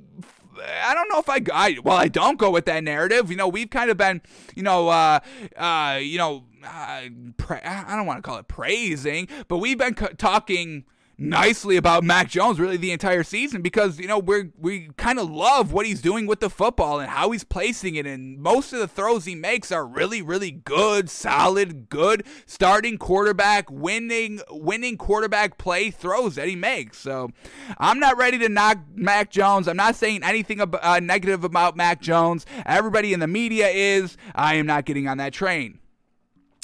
I don't know if I, I well I don't go with that narrative. You know, we've kind of been, you know, uh, uh, you know, uh, pra- I don't want to call it praising, but we've been co- talking nicely about Mac Jones really the entire season because you know we're we kind of love what he's doing with the football and how he's placing it and most of the throws he makes are really really good solid good starting quarterback winning winning quarterback play throws that he makes. So I'm not ready to knock Mac Jones. I'm not saying anything ab- uh, negative about Mac Jones. Everybody in the media is. I am not getting on that train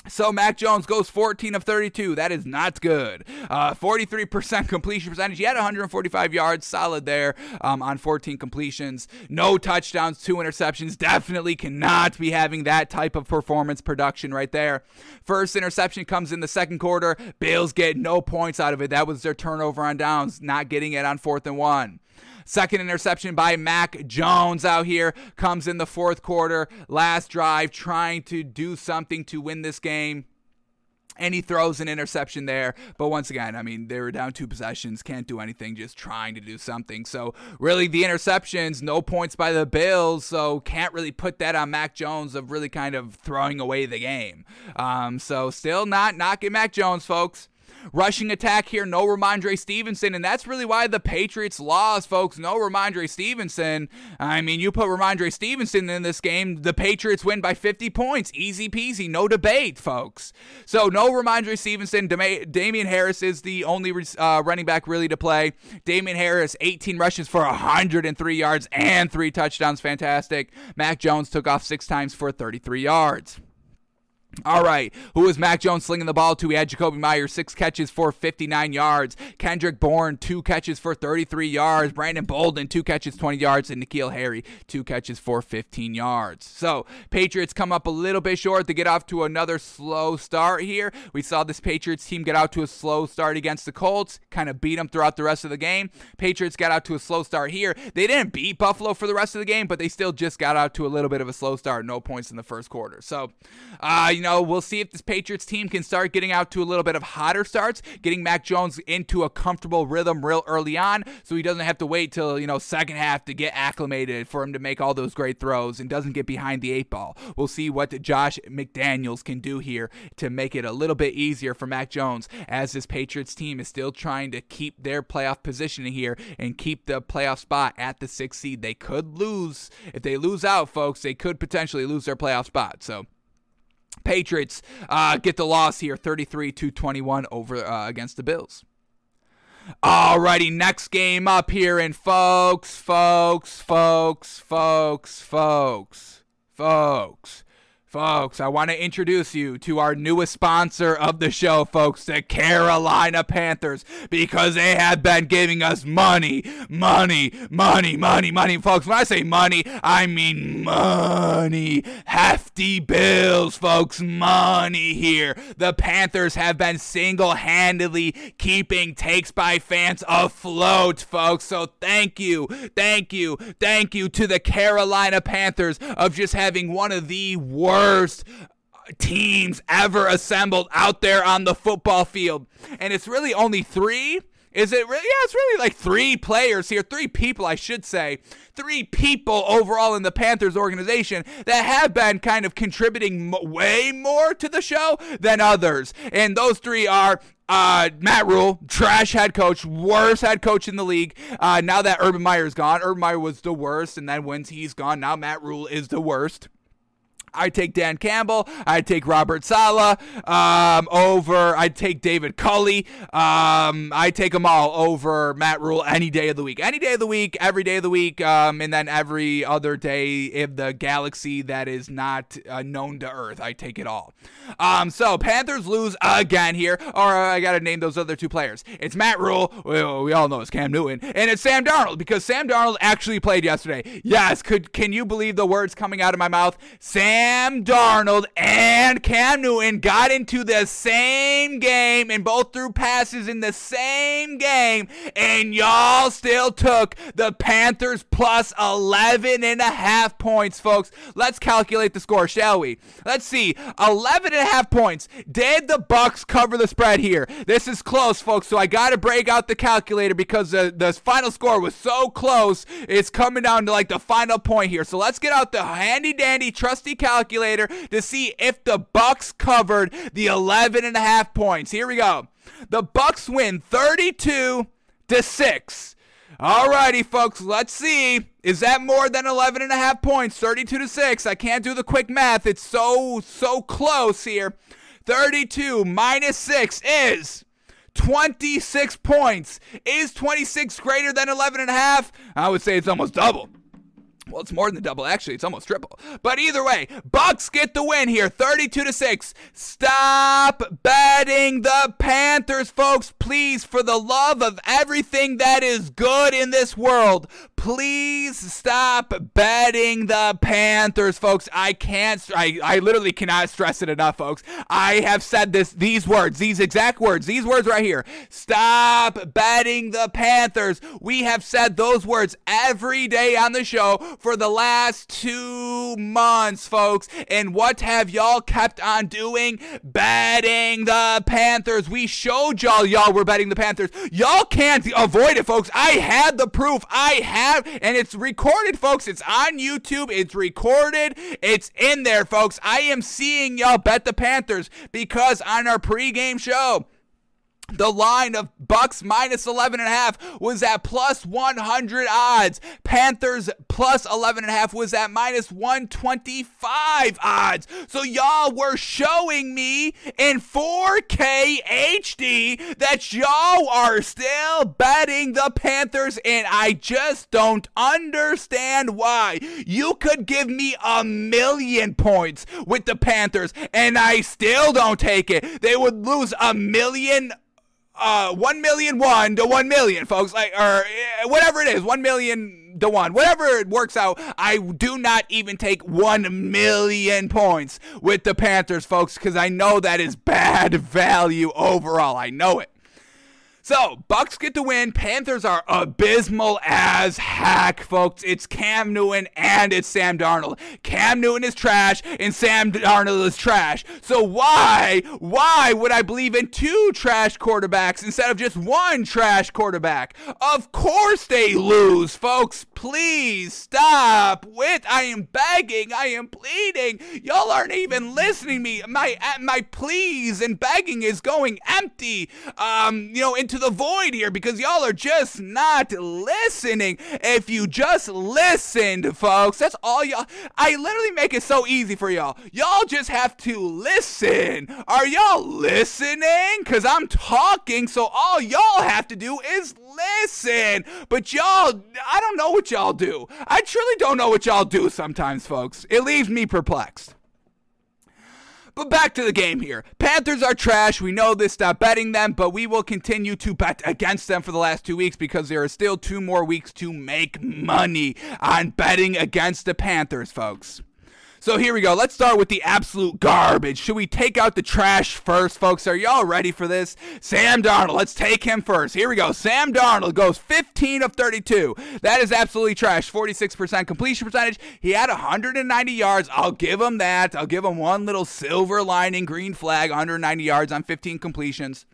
So Mac Jones goes 14 of 32. That is not good. Uh, 43% completion percentage. He had 145 yards, solid there um, on 14 completions. No touchdowns, two interceptions. Definitely cannot be having that type of performance production right there. First interception comes in the second quarter. Bills get no points out of it. That was their turnover on downs, not getting it on fourth and one. Second interception by Mac Jones out here comes in the fourth quarter. Last drive, trying to do something to win this game and he throws an interception there. But once again, I mean, they were down two possessions, can't do anything, just trying to do something. So really, the interceptions, no points by the Bills, so can't really put that on Mac Jones of really kind of throwing away the game. Um, so still not knocking Mac Jones, folks. Rushing attack here, no Rhamondre Stevenson, and that's really why the Patriots lost, folks. No Rhamondre Stevenson. I mean, you put Rhamondre Stevenson in this game, the Patriots win by 50 points. Easy peasy, no debate, folks. So no Rhamondre Stevenson. Damien Harris is the only uh, running back really to play. Damien Harris, 18 rushes for 103 yards and three touchdowns. Fantastic. Mac Jones took off six times for 33 yards. All right, who was Mac Jones slinging the ball to? We had Jakobi Meyers, six catches for 59 yards. Kendrick Bourne, two catches for 33 yards. Brandon Bolden, two catches, 20 yards. And N'Keal Harry, two catches for 15 yards. So, Patriots come up a little bit short to get off to another slow start here. We saw this Patriots team get out to a slow start against the Colts, kind of beat them throughout the rest of the game. Patriots got out to a slow start here. They didn't beat Buffalo for the rest of the game, but they still just got out to a little bit of a slow start. No points in the first quarter. So, uh, you know, we'll see if this Patriots team can start getting out to a little bit of hotter starts, getting Mac Jones into a comfortable rhythm real early on so he doesn't have to wait till, you know, second half to get acclimated for him to make all those great throws and doesn't get behind the eight ball. We'll see what Josh McDaniels can do here to make it a little bit easier for Mac Jones as this Patriots team is still trying to keep their playoff positioning here and keep the playoff spot at the sixth seed. They could lose. If they lose out, folks, they could potentially lose their playoff spot. So Patriots uh, get the loss here, 33 to 21 over uh, against the Bills. Alrighty, next game up here, and folks, folks, folks, folks, folks, folks. Folks, I want to introduce you to our newest sponsor of the show, folks, the Carolina Panthers, because they have been giving us money, money, money, money, money. Folks, when I say money, I mean money. Hefty bills, folks, money here. The Panthers have been single handedly keeping takes by fans afloat, folks. So thank you, thank you, thank you to the Carolina Panthers of just having one of the worst worst teams ever assembled out there on the football field. And it's really only three. Is it really? Yeah, it's really like three players here, three people, I should say, three people overall in the Panthers organization that have been kind of contributing m- way more to the show than others. And those three are uh, Matt Rhule, trash head coach, worst head coach in the league. Uh, now that Urban Meyer is gone, Urban Meyer was the worst, and then once he's gone, now Matt Rhule is the worst. I take Dan Campbell. I take Robert Saleh um, over. I take David Culley. Um, I take them all over Matt Rhule any day of the week. Any day of the week, every day of the week, um, and then every other day in the galaxy that is not uh, known to Earth. I take it all. Um, so Panthers lose again here. Or I got to name those other two players. It's Matt Rhule. We, we all know it's Cam Newton, and it's Sam Darnold because Sam Darnold actually played yesterday. Yes, could can you believe the words coming out of my mouth? Sam Sam Darnold and Cam Newton got into the same game and both threw passes in the same game, and y'all still took the Panthers plus 11 and a half points, folks. Let's calculate the score, shall we? Let's see. 11 and a half points. Did the Bucks cover the spread here? This is close, folks, so I got to break out the calculator because the, the final score was so close. It's coming down to like the final point here. So let's get out the handy dandy trusty calculator calculator to see if the Bucks covered the 11 and a half points. Here we go. The Bucks win 32 to 6. Alrighty, folks, let's see. Is that more than 11 and a half points? 32 to 6. I can't do the quick math. It's so, so close here. 32 minus 6 is 26 points. Is 26 greater than 11 and a half? I would say it's almost double. Well, it's more than double. Actually, it's almost triple. But either way, Bucks get the win here, 32 to 6. Stop betting the Panthers, folks. Please, for the love of everything that is good in this world, please stop betting the Panthers, folks. I can't I, I literally cannot stress it enough, folks. I have said this these words, these exact words, these words right here. Stop betting the Panthers. We have said those words every day on the show for the last two months, folks. And what have y'all kept on doing? Betting the Panthers. We showed y'all y'all were betting the Panthers. Y'all can't avoid it, folks. I had the proof. I have, and it's recorded, folks. It's on YouTube. It's recorded. It's in there, folks. I am seeing y'all bet the Panthers because on our pregame show, the line of Bucks minus 11 and a half was at plus 100 odds. Panthers plus 11 and a half was at minus 125 odds. So y'all were showing me in 4K HD that y'all are still betting the Panthers and I just don't understand why. You could give me a million points with the Panthers and I still don't take it. They would lose a million uh, one million one to one million, folks. Like, or eh, whatever it is, one million to one, whatever it works out. I do not even take one million points with the Panthers, folks, because I know that is bad value overall. I know it. So, Bucks get the win. Panthers are abysmal as heck, folks. It's Cam Newton and it's Sam Darnold. Cam Newton is trash and Sam Darnold is trash. So why, why would I believe in two trash quarterbacks instead of just one trash quarterback? Of course they lose, folks. Please stop with. I am begging. I am pleading. Y'all aren't even listening me. My my pleas and begging is going empty. Um, you know, into the void here because y'all are just not listening. If you just listened, folks, that's all y'all. I literally make it so easy for y'all. Y'all just have to listen. Are y'all listening? Because I'm talking, so all y'all have to do is listen. But y'all, I don't know what y'all do. I truly don't know what y'all do sometimes, folks. It leaves me perplexed. But back to the game here. Panthers are trash. We know this. Stop betting them, but we will continue to bet against them for the last two weeks because there are still two more weeks to make money on betting against the Panthers, folks. So here we go. Let's start with the absolute garbage. Should we take out the trash first, folks? Are y'all ready for this? Sam Darnold. Let's take him first. Here we go. Sam Darnold goes 15 of 32. That is absolutely trash. 46% completion percentage. He had 190 yards. I'll give him that. I'll give him one little silver lining green flag, 190 yards on 15 completions.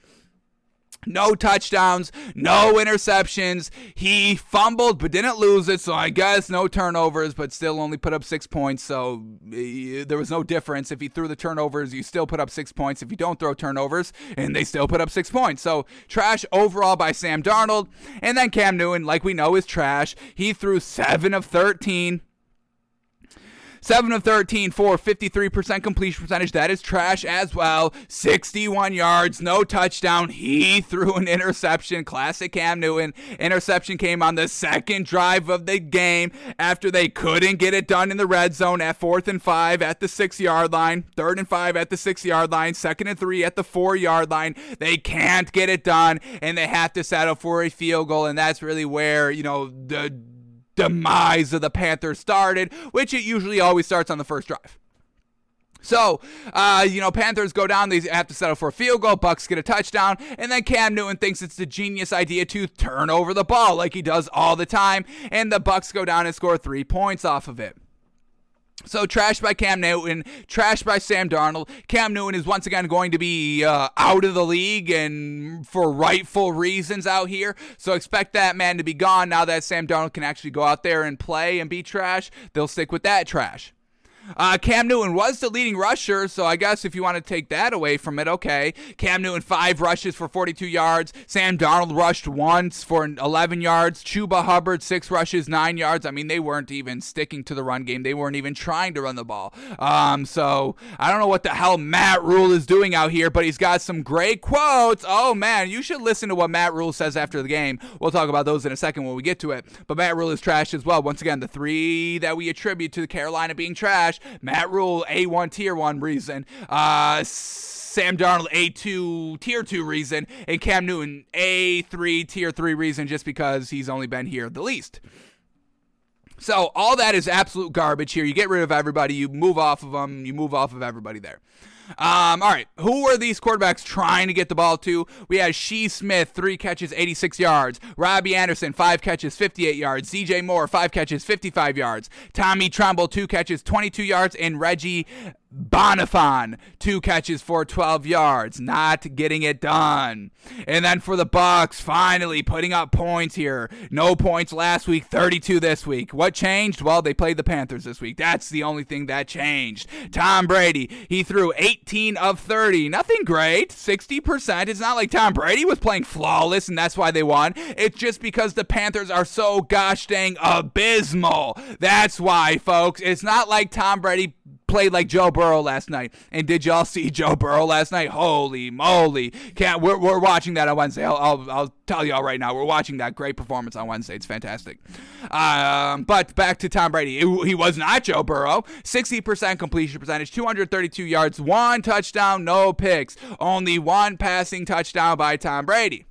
No touchdowns, no interceptions. He fumbled but didn't lose it, so I guess no turnovers, but still only put up six points. So uh, there was no difference. If he threw the turnovers, you still put up six points. If you don't throw turnovers, and they still put up six points. So trash overall by Sam Darnold. And then Cam Newton, like we know, is trash. He threw seven of 13 7 of 13 for 53% completion percentage. That is trash as well. 61 yards, no touchdown. He threw an interception. Classic Cam Newton. Interception came on the second drive of the game after they couldn't get it done in the red zone at fourth and five at the six yard line, third and five at the six yard line, second and three at the four yard line. They can't get it done and they have to settle for a field goal. And that's really where, you know, the demise of the Panthers started, which it usually always starts on the first drive. So, uh, you know, Panthers go down. They have to settle for a field goal. Bucks get a touchdown, and then Cam Newton thinks it's a genius idea to turn over the ball like he does all the time, and the Bucks go down and score three points off of it. So trash by Cam Newton, trash by Sam Darnold. Cam Newton is once again going to be uh, out of the league and for rightful reasons out here. So expect that man to be gone now that Sam Darnold can actually go out there and play and be trash. They'll stick with that trash. Uh, Cam Newton was the leading rusher, so I guess if you want to take that away from it, okay. Cam Newton, five rushes for 42 yards. Sam Darnold rushed once for 11 yards. Chuba Hubbard, six rushes, nine yards. I mean, they weren't even sticking to the run game. They weren't even trying to run the ball. Um, so I don't know what the hell Matt Rhule is doing out here, but he's got some great quotes. Oh, man, you should listen to what Matt Rhule says after the game. We'll talk about those in a second when we get to it. But Matt Rhule is trash as well. Once again, the three that we attribute to Carolina being trash Matt Rhule, A1 tier 1 reason. Uh, Sam Darnold, A2 tier 2 reason. And Cam Newton, A3 tier 3 reason just because he's only been here the least. So all that is absolute garbage here. You get rid of everybody, you move off of them, you move off of everybody there. Um, all right, who were these quarterbacks trying to get the ball to? We had Shi Smith, three catches, 86 yards. Robbie Anderson, five catches, 58 yards. CJ Moore, five catches, 55 yards. Tommy Tremble, two catches, 22 yards. And Reggie Bonnafon, two catches for 12 yards, not getting it done. And then for the Bucks, finally putting up points here. No points last week, 32 this week. What changed? Well, they played the Panthers this week. That's the only thing that changed. Tom Brady, he threw 18 of 30. Nothing great, 60%. It's not like Tom Brady was playing flawless and that's why they won. It's just because the Panthers are so gosh dang abysmal. That's why, folks. It's not like Tom Brady played like Joe Burrow last night. And did y'all see Joe Burrow last night? Holy moly! Can't we're, we're watching that on Wednesday. I'll, I'll, I'll tell y'all right now. We're watching that great performance on Wednesday. It's fantastic. Um, but back to Tom Brady. It, he was not Joe Burrow. 60% completion percentage, 232 yards, one touchdown, no picks. Only one passing touchdown by Tom Brady.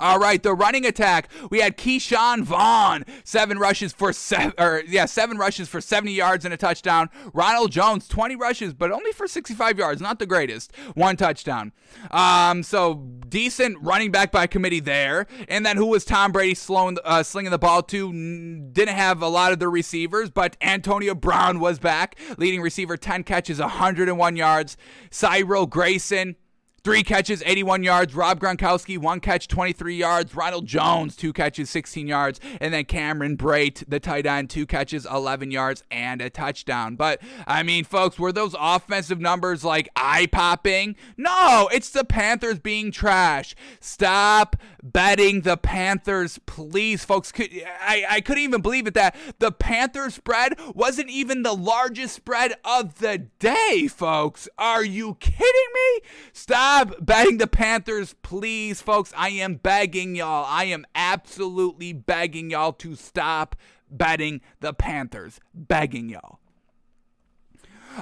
All right, the running attack. We had Ke'Shawn Vaughn, seven rushes for seven, or yeah, seven rushes for 70 yards and a touchdown. Ronald Jones, 20 rushes, but only for 65 yards, not the greatest. One touchdown. Um, so decent running back by committee there. And then who was Tom Brady slowing, uh, slinging the ball to? Didn't have a lot of the receivers, but Antonio Brown was back, leading receiver, 10 catches, 101 yards. Cyril Grayson Three catches, 81 yards. Rob Gronkowski, one catch, 23 yards. Ronald Jones, two catches, 16 yards. And then Cameron Brate, the tight end, two catches, 11 yards, and a touchdown. But, I mean, folks, were those offensive numbers like eye popping? No, it's the Panthers being trash. Stop betting the Panthers, please, folks. I, I couldn't even believe it that the Panthers spread wasn't even the largest spread of the day, folks. Are you kidding me? Stop betting the Panthers, please, folks. I am begging y'all. I am absolutely begging y'all to stop betting the Panthers. Begging y'all.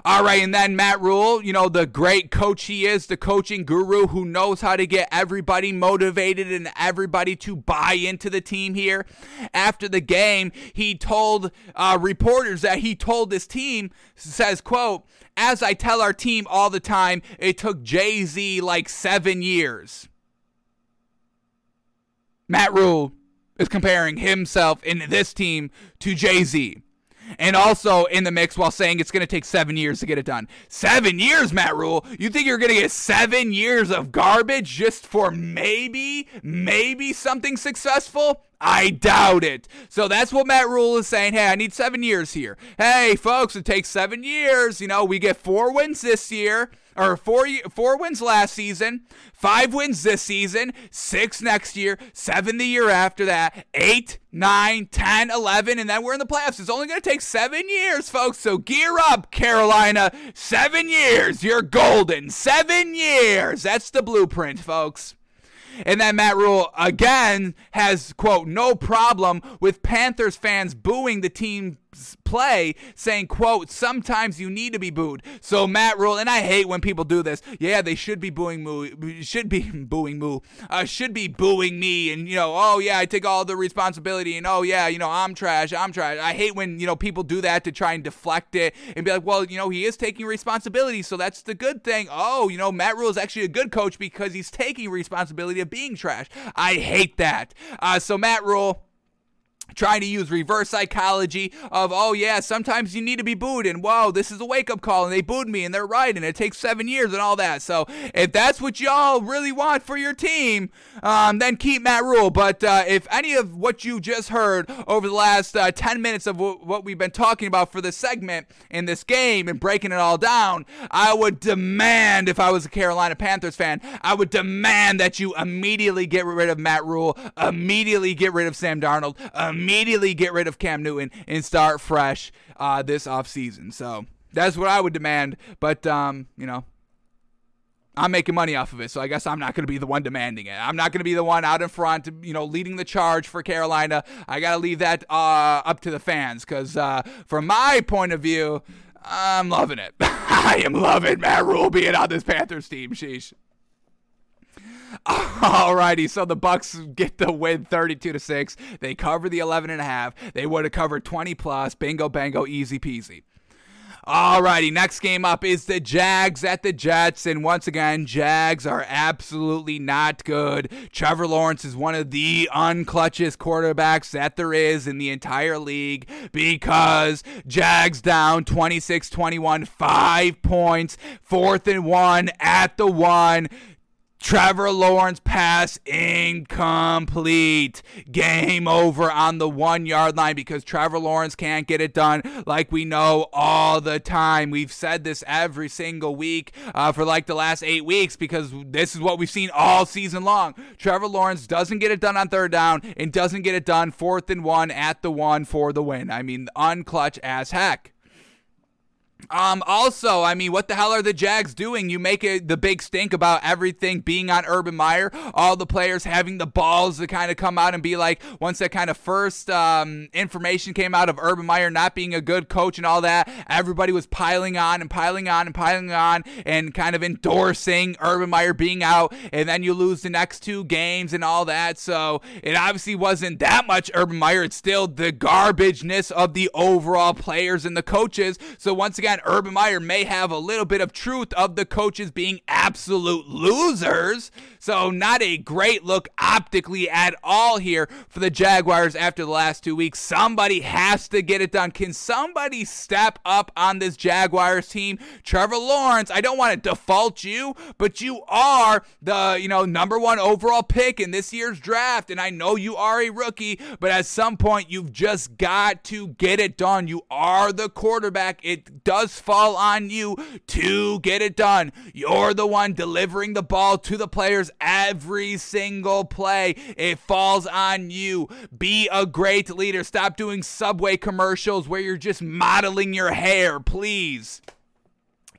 All right, and then Matt Rhule, you know, the great coach he is, the coaching guru who knows how to get everybody motivated and everybody to buy into the team here. After the game, he told uh, reporters that he told this team, says, quote, as I tell our team all the time, it took Jay-Z like seven years. Matt Rhule is comparing himself in this team to Jay-Z and also in the mix while saying it's going to take seven years to get it done. Seven years, Matt Rhule? You think you're going to get seven years of garbage just for maybe, maybe something successful? I doubt it. So that's what Matt Rhule is saying. Hey, I need seven years here. Hey, folks, it takes seven years. You know, we get four wins this year or four four wins last season, five wins this season, six next year, seven the year after that, eight, nine, ten, eleven, and then we're in the playoffs. It's only going to take seven years, folks. So gear up, Carolina. Seven years. You're golden. Seven years. That's the blueprint, folks. And then Matt Rhule again has, quote, no problem with Panthers fans booing the team play saying quote sometimes you need to be booed. So matt Rhule, and i hate when people do this. Yeah they should be booing moo should be booing moo uh, should be booing me and you know oh yeah i take all the responsibility and oh yeah you know i'm trash i'm trash. I hate when you know people do that to try and deflect it and be like well you know he is taking responsibility so that's the good thing. Oh you know matt Rhule is actually a good coach because he's taking responsibility of being trash. I hate that. Uh, so matt rhule trying to use reverse psychology of oh yeah sometimes you need to be booed and whoa this is a wake-up call and they booed me and they're right and it takes seven years and all that. So if that's what y'all really want for your team um, then keep matt rhule. But uh, if any of what you just heard over the last uh, 10 minutes of w- what we've been talking about for this segment in this game and breaking it all down i would demand if i was a carolina panthers fan i would demand that you immediately get rid of matt rhule immediately get rid of sam darnold immediately get rid of Cam Newton and start fresh uh, this offseason. So that's what I would demand. But, um, you know, I'm making money off of it, so I guess I'm not going to be the one demanding it. I'm not going to be the one out in front, you know, leading the charge for Carolina. I got to leave that uh, up to the fans because, uh, from my point of view, I'm loving it. I am loving Matt Rhule being on this Panthers team. Sheesh. Alrighty, so the Bucks get the win 32 to 6. They cover the 11 and a half. They would have covered 20 plus. Bingo bango easy peasy. Alrighty, next game up is the Jags at the Jets. And once again, Jags are absolutely not good. Trevor Lawrence is one of the unclutchest quarterbacks that there is in the entire league because Jags down 26 21, five points, fourth and one at the one. Trevor Lawrence pass incomplete. Game over on the one yard line because Trevor Lawrence can't get it done like we know all the time. We've said this every single week uh, for like the last eight weeks because this is what we've seen all season long. Trevor Lawrence doesn't get it done on third down and doesn't get it done fourth and one at the one for the win. I mean, unclutch as heck. Um, also, I mean, what the hell are the Jags doing? You make it the big stink about everything being on Urban Meyer, all the players having the balls to kind of come out and be like, once that kind of first um, information came out of Urban Meyer not being a good coach and all that, everybody was piling on and piling on and piling on and kind of endorsing Urban Meyer being out, and then you lose the next two games and all that. So it obviously wasn't that much Urban Meyer. It's still the garbageness of the overall players and the coaches. So once again, again, Urban Meyer may have a little bit of truth of the coaches being absolute losers. So, not a great look optically at all here for the Jaguars after the last two weeks. Somebody has to get it done. Can somebody step up on this Jaguars team? Trevor Lawrence, I don't want to default you, but you are the, you know, number one overall pick in this year's draft. And I know you are a rookie, but at some point, you've just got to get it done. You are the quarterback. It does does fall on you to get it done. You're the one delivering the ball to the players every single play. It falls on you. Be a great leader. Stop doing subway commercials where you're just modeling your hair, please.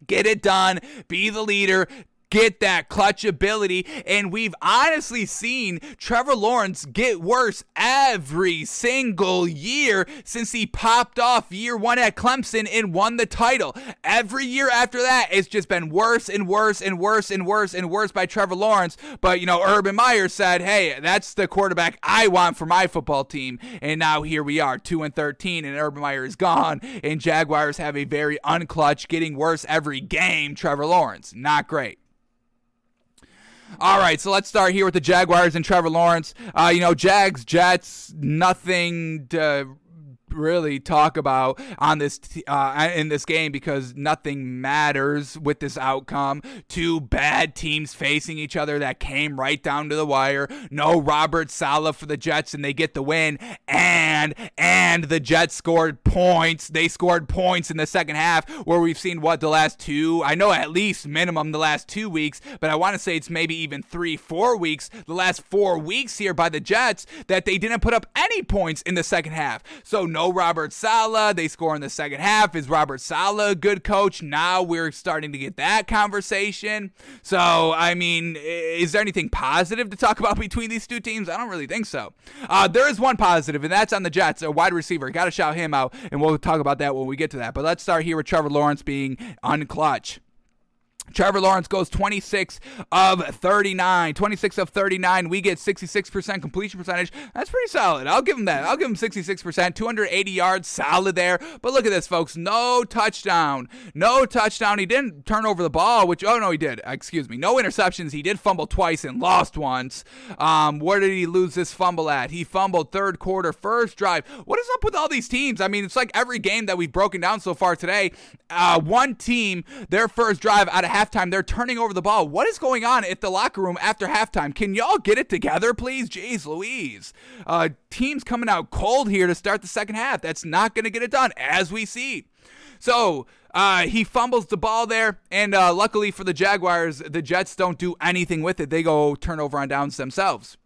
Get it done. Be the leader get that clutch ability. And we've honestly seen Trevor Lawrence get worse every single year since he popped off year one at Clemson and won the title. Every year after that, it's just been worse and worse and worse and worse and worse by Trevor Lawrence. But, you know, Urban Meyer said, hey, that's the quarterback I want for my football team. And now here we are, 2 and 13, and Urban Meyer is gone. And Jaguars have a very unclutch, getting worse every game, Trevor Lawrence. Not great. All right, so let's start here with the Jaguars and Trevor Lawrence. Uh, you know, Jags, Jets, nothing to really talk about on this uh, in this game because nothing matters with this outcome. Two bad teams facing each other that came right down to the wire. No Robert Saleh for the Jets and they get the win. And and the Jets scored points. They scored points in the second half where we've seen what the last two. I know at least minimum the last two weeks, but I want to say it's maybe even three, four weeks. The last four weeks here by the Jets that they didn't put up any points in the second half. So no no Robert Saleh. They score in the second half. Is Robert Saleh a good coach? Now we're starting to get that conversation. So, I mean, is there anything positive to talk about between these two teams? I don't really think so. Uh, there is one positive, and that's on the Jets, a wide receiver. Got to shout him out, and we'll talk about that when we get to that. But let's start here with Trevor Lawrence being unclutch. Trevor Lawrence goes 26 of 39. 26 of 39. We get 66% completion percentage. That's pretty solid. I'll give him that. I'll give him 66%. 280 yards. Solid there. But look at this, folks. No touchdown. No touchdown. He didn't turn over the ball, which, oh, no, he did. Excuse me. No interceptions. He did fumble twice and lost once. Um, where did he lose this fumble at? He fumbled third quarter, first drive. What is up with all these teams? I mean, it's like every game that we've broken down so far today. Uh, one team, their first drive out of halftime, they're turning over the ball. What is going on at the locker room after halftime? Can y'all get it together, please? Jeez Louise. Uh, teams coming out cold here to start the second half. That's not going to get it done, as we see. So uh, he fumbles the ball there, and uh, luckily for the Jaguars, the Jets don't do anything with it. They go turnover on downs themselves.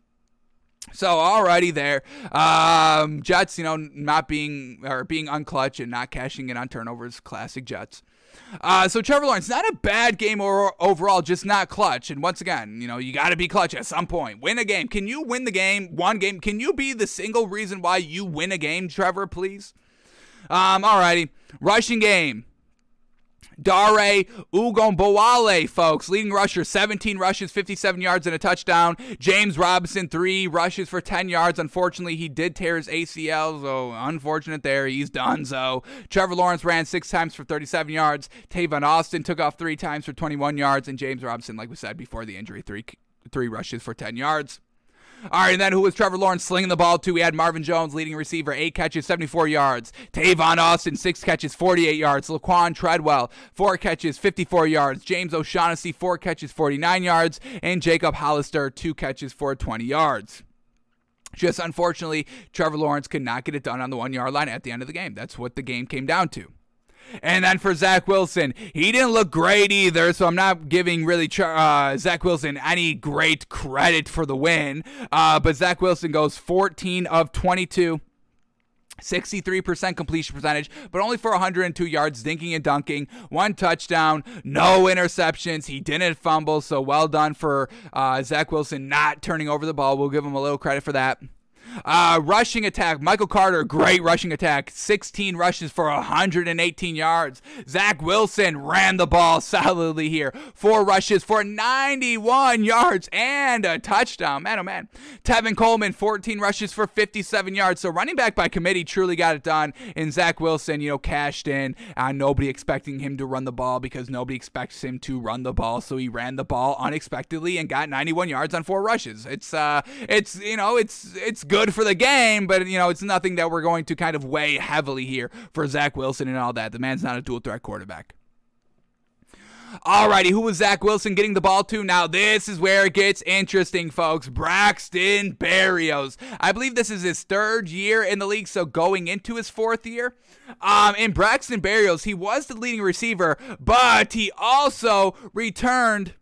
So alrighty there, um, Jets, you know, not being or being unclutch and not cashing in on turnovers, classic Jets. Uh, so Trevor Lawrence, not a bad game or, overall, just not clutch. And once again, you know, you got to be clutch at some point. Win a game. Can you win the game? One game. Can you be the single reason why you win a game, Trevor? Please. Um, alrighty, rushing game. Dare Ogunbowale, folks, leading rusher, 17 rushes, 57 yards, and a touchdown. James Robinson, three rushes for 10 yards. Unfortunately, he did tear his ACL, so unfortunate there. He's done so. Trevor Lawrence ran six times for 37 yards. Tavon Austin took off three times for 21 yards, and James Robinson, like we said before the injury, three three rushes for 10 yards. All right, and then who was Trevor Lawrence slinging the ball to? We had Marvin Jones, leading receiver, eight catches, 74 yards. Tavon Austin, six catches, 48 yards. Laquan Treadwell, four catches, 54 yards. James O'Shaughnessy, four catches, 49 yards. And Jacob Hollister, two catches for 20 yards. Just unfortunately, Trevor Lawrence could not get it done on the one yard line at the end of the game. That's what the game came down to. And then for Zach Wilson, he didn't look great either, so I'm not giving really uh, Zach Wilson any great credit for the win. Uh, but Zach Wilson goes 14 of 22. 63% completion percentage, but only for 102 yards, dinking and dunking, one touchdown, no interceptions. He didn't fumble, so well done for uh, Zach Wilson not turning over the ball. We'll give him a little credit for that. Uh, rushing attack. Michael Carter, great rushing attack. 16 rushes for 118 yards. Zach Wilson ran the ball solidly here. Four rushes for 91 yards and a touchdown. Man, oh man. Tevin Coleman, 14 rushes for 57 yards. So running back by committee truly got it done. And Zach Wilson, you know, cashed in. Uh, nobody expecting him to run the ball because nobody expects him to run the ball. So he ran the ball unexpectedly and got 91 yards on four rushes. It's uh, it's you know, it's it's good good for the game, but you know it's nothing that we're going to kind of weigh heavily here for Zach Wilson and all that. The man's not a dual threat quarterback. Alrighty, who was Zach Wilson getting the ball to? Now, this is where it gets interesting, folks. Braxton Berrios. I believe this is his third year in the league, so going into his fourth year. Um, in Braxton Berrios, he was the leading receiver, but he also returned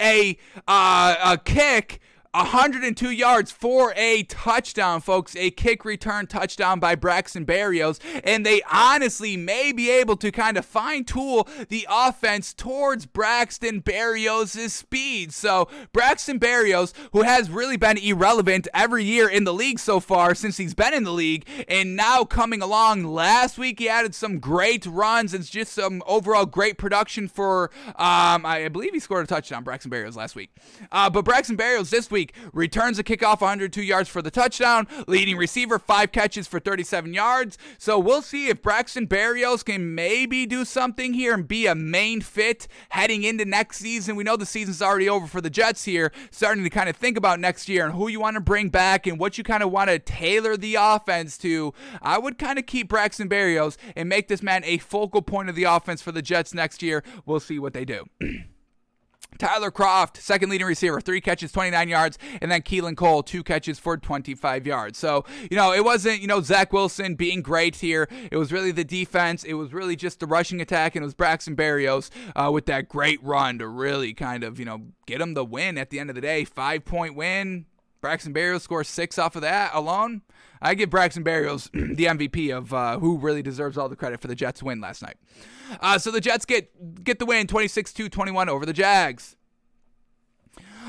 a uh, a kick 102 yards for a touchdown, folks. A kick return touchdown by Braxton Berrios. And they honestly may be able to kind of fine tool the offense towards Braxton Berrios' speed. So, Braxton Berrios, who has really been irrelevant every year in the league so far since he's been in the league, and now coming along last week, he added some great runs and just some overall great production for, um, I believe he scored a touchdown, Braxton Berrios, last week. Uh, but Braxton Berrios this week, week. Returns a kickoff 102 yards for the touchdown. Leading receiver, five catches for 37 yards. So we'll see if Braxton Berrios can maybe do something here and be a main fit heading into next season. We know the season's already over for the Jets here, starting to kind of think about next year and who you want to bring back and what you kind of want to tailor the offense to. I would kind of keep Braxton Berrios and make this man a focal point of the offense for the Jets next year. We'll see what they do. Tyler Kroft, second leading receiver, three catches, 29 yards, and then Keelan Cole, two catches for 25 yards. So, you know, it wasn't, you know, Zach Wilson being great here. It was really the defense. It was really just the rushing attack, and it was Braxton Berrios uh, with that great run to really kind of, you know, get him the win at the end of the day. Five point win. Braxton Berrios scores six off of that alone. I give Braxton Berrios the MVP of uh, who really deserves all the credit for the Jets win last night. Uh, so the Jets get get the win 26-21 over the Jags.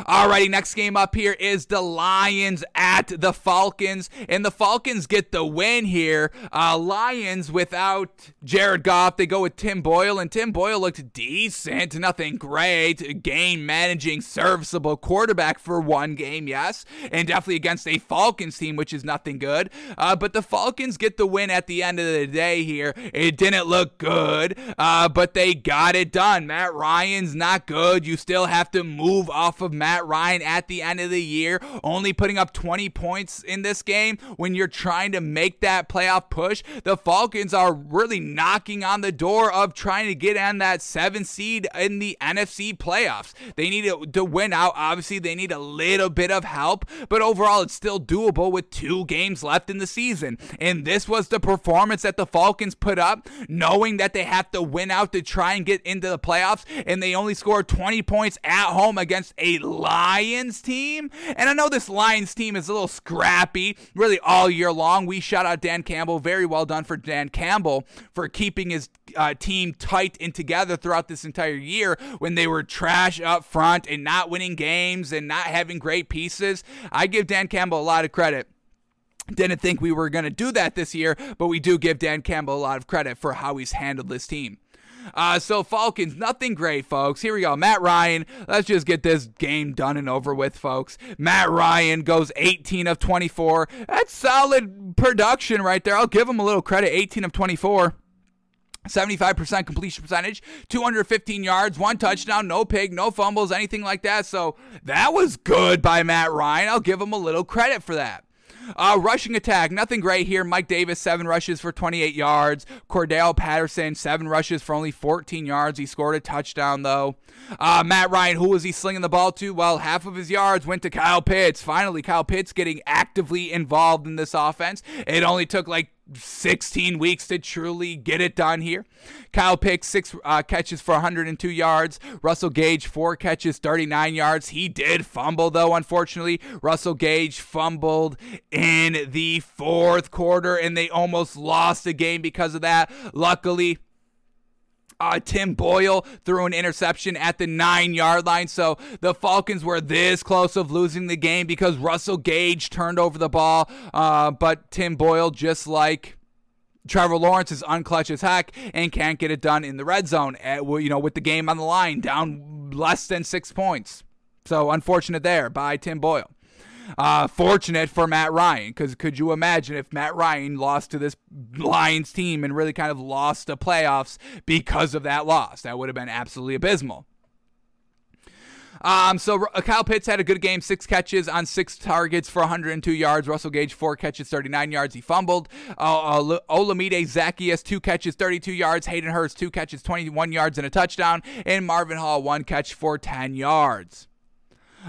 Alrighty, next game up here is the Lions at the Falcons, and the Falcons get the win here. Uh, Lions without Jared Goff, they go with Tim Boyle, and Tim Boyle looked decent, nothing great. Game managing, serviceable quarterback for one game, yes, and definitely against a Falcons team, which is nothing good. Uh, but the Falcons get the win at the end of the day here. It didn't look good, uh, but they got it done. Matt Ryan's not good. You still have to move off of Matt Matt Ryan at the end of the year, only putting up 20 points in this game when you're trying to make that playoff push. The Falcons are really knocking on the door of trying to get on that seven seed in the NFC playoffs. They need to, to win out. Obviously, they need a little bit of help, but overall, it's still doable with two games left in the season. And this was the performance that the Falcons put up, knowing that they have to win out to try and get into the playoffs, and they only scored 20 points at home against a Lions team. And I know this Lions team is a little scrappy really all year long. We shout out Dan Campbell. Very well done for Dan Campbell for keeping his uh, team tight and together throughout this entire year when they were trash up front and not winning games and not having great pieces. I give Dan Campbell a lot of credit. Didn't think we were going to do that this year, but we do give Dan Campbell a lot of credit for how he's handled this team. Uh, so Falcons, nothing great, folks. Here we go. Matt Ryan. Let's just get this game done and over with, folks. Matt Ryan goes 18 of 24. That's solid production right there. I'll give him a little credit. 18 of 24. 75% completion percentage, 215 yards, one touchdown, no pick, no fumbles, anything like that. So that was good by Matt Ryan. I'll give him a little credit for that. Uh, rushing attack, nothing great here. Mike Davis, seven rushes for 28 yards. Cordarrelle Patterson, seven rushes for only 14 yards. He scored a touchdown, though. Uh, Matt Ryan, who was he slinging the ball to? Well, half of his yards went to Kyle Pitts. Finally, Kyle Pitts getting actively involved in this offense. It only took like 16 weeks to truly get it done here. Kyle Pitts, six uh, catches for 102 yards. Russell Gage, four catches, 39 yards. He did fumble, though, unfortunately. Russell Gage fumbled in the fourth quarter, and they almost lost the game because of that. Luckily, uh, Tim Boyle threw an interception at the nine yard line. So the Falcons were this close of losing the game because Russell Gage turned over the ball. Uh, but Tim Boyle, just like Trevor Lawrence is unclutch as heck and can't get it done in the red zone. At, you know, with the game on the line, down less than six points. So unfortunate there by Tim Boyle. Uh, fortunate for Matt Ryan, because could you imagine if Matt Ryan lost to this Lions team and really kind of lost the playoffs because of that loss? That would have been absolutely abysmal. Um, so Kyle Pitts had a good game, six catches on six targets for 102 yards. Russell Gage, four catches, 39 yards. He fumbled. Uh, uh, Olamide Zaccheaus, two catches, 32 yards. Hayden Hurst, two catches, 21 yards and a touchdown. And Marvin Hall, one catch for 10 yards.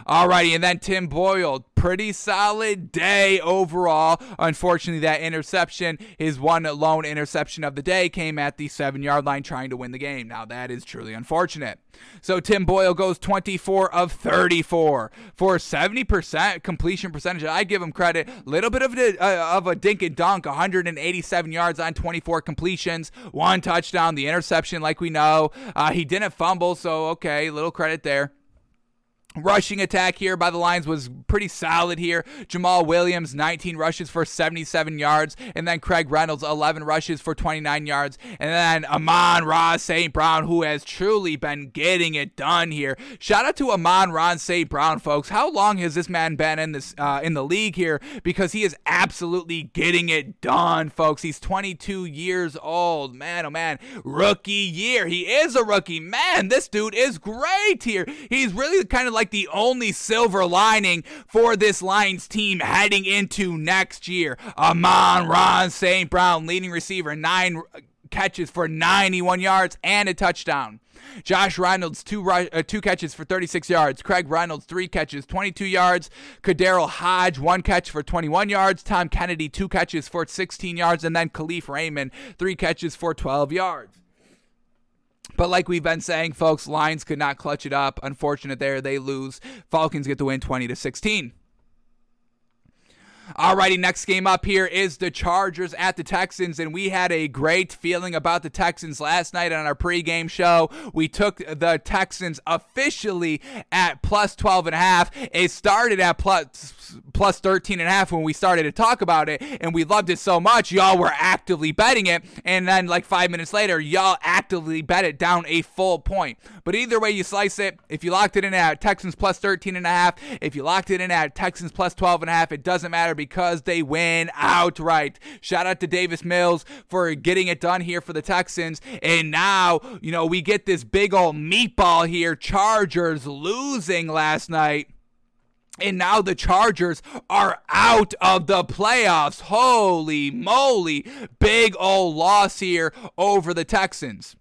Alrighty, and then Tim Boyle, pretty solid day overall. Unfortunately, that interception, his one lone interception of the day, came at the seven yard line trying to win the game. Now, that is truly unfortunate. So, Tim Boyle goes 24 of 34 for 70% completion percentage. I give him credit. Little bit of a, of a dink and dunk, 187 yards on 24 completions, one touchdown, the interception, like we know. Uh, he didn't fumble, so okay, little credit there. Rushing attack here by the Lions was pretty solid here. Jamaal Williams, 19 rushes for 77 yards. And then Craig Reynolds, 11 rushes for 29 yards. And then Amon-Ra St. Brown, who has truly been getting it done here. Shout out to Amon-Ra St. Brown, folks. How long has this man been in this uh, in the league here? Because he is absolutely getting it done, folks. He's 22 years old. Man, oh man. Rookie year. He is a rookie. Man, this dude is great here. He's really kind of like like the only silver lining for this Lions team heading into next year. Amon-Ra St. Brown, leading receiver, nine catches for 91 yards and a touchdown. Josh Reynolds, two, uh, two catches for 36 yards. Craig Reynolds, three catches, 22 yards. KhaDarel Hodge, one catch for 21 yards. Tom Kennedy, two catches for 16 yards. And then Kalif Raymond, three catches for 12 yards. But like we've been saying, folks, Lions could not clutch it up. Unfortunate there, they lose. Falcons get the win 20 to 16. Alrighty, next game up here is the Chargers at the Texans, and we had a great feeling about the Texans last night on our pregame show. We took the Texans officially at plus 12 and a half. It started at plus plus 13 and a half when we started to talk about it, and we loved it so much, y'all were actively betting it, and then like five minutes later, y'all actively bet it down a full point. But either way you slice it, if you locked it in at Texans plus 13 and a half, if you locked it in at Texans plus 12 and a half, it doesn't matter because they win outright. Shout out to Davis Mills for getting it done here for the Texans. And now, you know, we get this big old meatball here. Chargers losing last night. And now the Chargers are out of the playoffs. Holy moly. Big old loss here over the Texans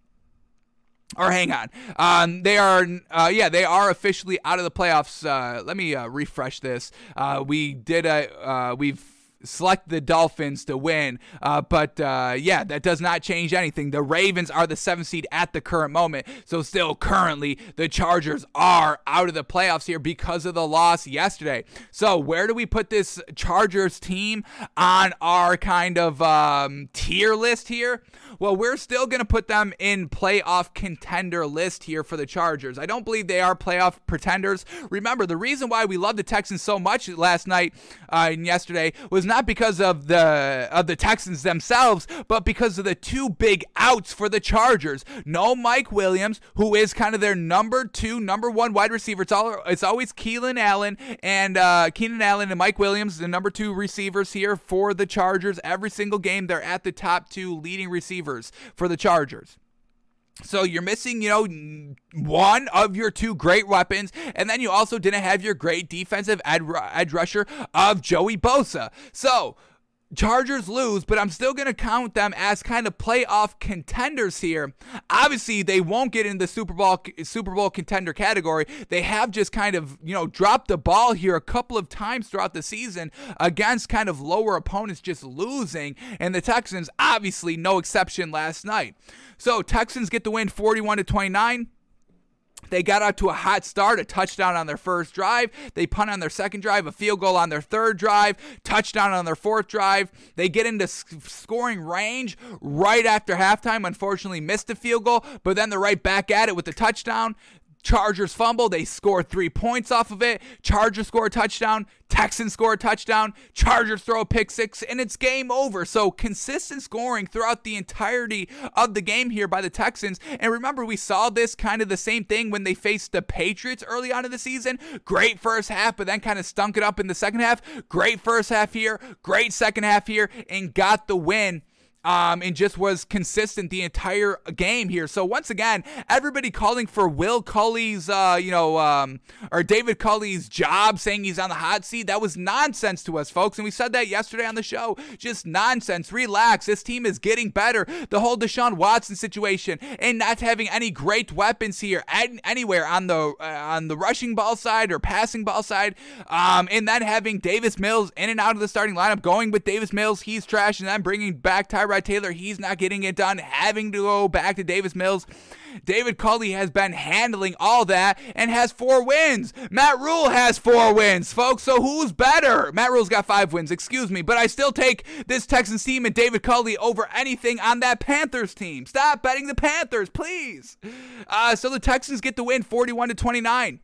or hang on. Um, they are, uh, yeah, they are officially out of the playoffs. Uh, let me uh, refresh this. Uh, we did a, uh, we've select the Dolphins to win. Uh, but uh, yeah, that does not change anything. The Ravens are the seventh seed at the current moment. So, still currently, the Chargers are out of the playoffs here because of the loss yesterday. So, where do we put this Chargers team on our kind of um, tier list here? Well, we're still going to put them in playoff contender list here for the Chargers. I don't believe they are playoff pretenders. Remember, the reason why we love the Texans so much last night uh, and yesterday was not because of the of the Texans themselves, but because of the two big outs for the Chargers. No Mike Williams, who is kind of their number two, number one wide receiver. It's all it's always Keelan Allen and uh, Keenan Allen and Mike Williams, the number two receivers here for the Chargers. Every single game, they're at the top two leading receivers for the Chargers. So you're missing, you know, one of your two great weapons, and then you also didn't have your great defensive edge rusher of Joey Bosa. So Chargers lose, but I'm still going to count them as kind of playoff contenders here. Obviously, they won't get in the Super Bowl Super Bowl contender category. They have just kind of, you know, dropped the ball here a couple of times throughout the season against kind of lower opponents just losing, and the Texans obviously no exception last night. So, Texans get the win 41 to 29. They got out to a hot start, a touchdown on their first drive. They punt on their second drive, a field goal on their third drive, touchdown on their fourth drive. They get into scoring range right after halftime. Unfortunately, missed a field goal, but then they're right back at it with the touchdown. Chargers fumble. They score three points off of it. Chargers score a touchdown. Texans score a touchdown. Chargers throw a pick six, and it's game over. So consistent scoring throughout the entirety of the game here by the Texans. And remember, we saw this kind of the same thing when they faced the Patriots early on in the season. Great first half, but then kind of stunk it up in the second half. Great first half here. Great second half here, and got the win um, and just was consistent the entire game here. So once again, everybody calling for Will Culley's, uh, you know, um, or David Culley's job, saying he's on the hot seat. That was nonsense to us, folks, and we said that yesterday on the show. Just nonsense. Relax. This team is getting better. The whole Deshaun Watson situation and not having any great weapons here anywhere on the uh, on the rushing ball side or passing ball side, um, and then having Davis Mills in and out of the starting lineup, going with Davis Mills, he's trash, and then bringing back Tyrod Tyrod Taylor, he's not getting it done, having to go back to Davis Mills. David Culley has been handling all that and has four wins. Matt Rhule has four wins, folks. So who's better? Matt Rhule's got five wins, excuse me. But I still take this Texans team and David Culley over anything on that Panthers team. Stop betting the Panthers, please. Uh, so the Texans get the win 41 to 29.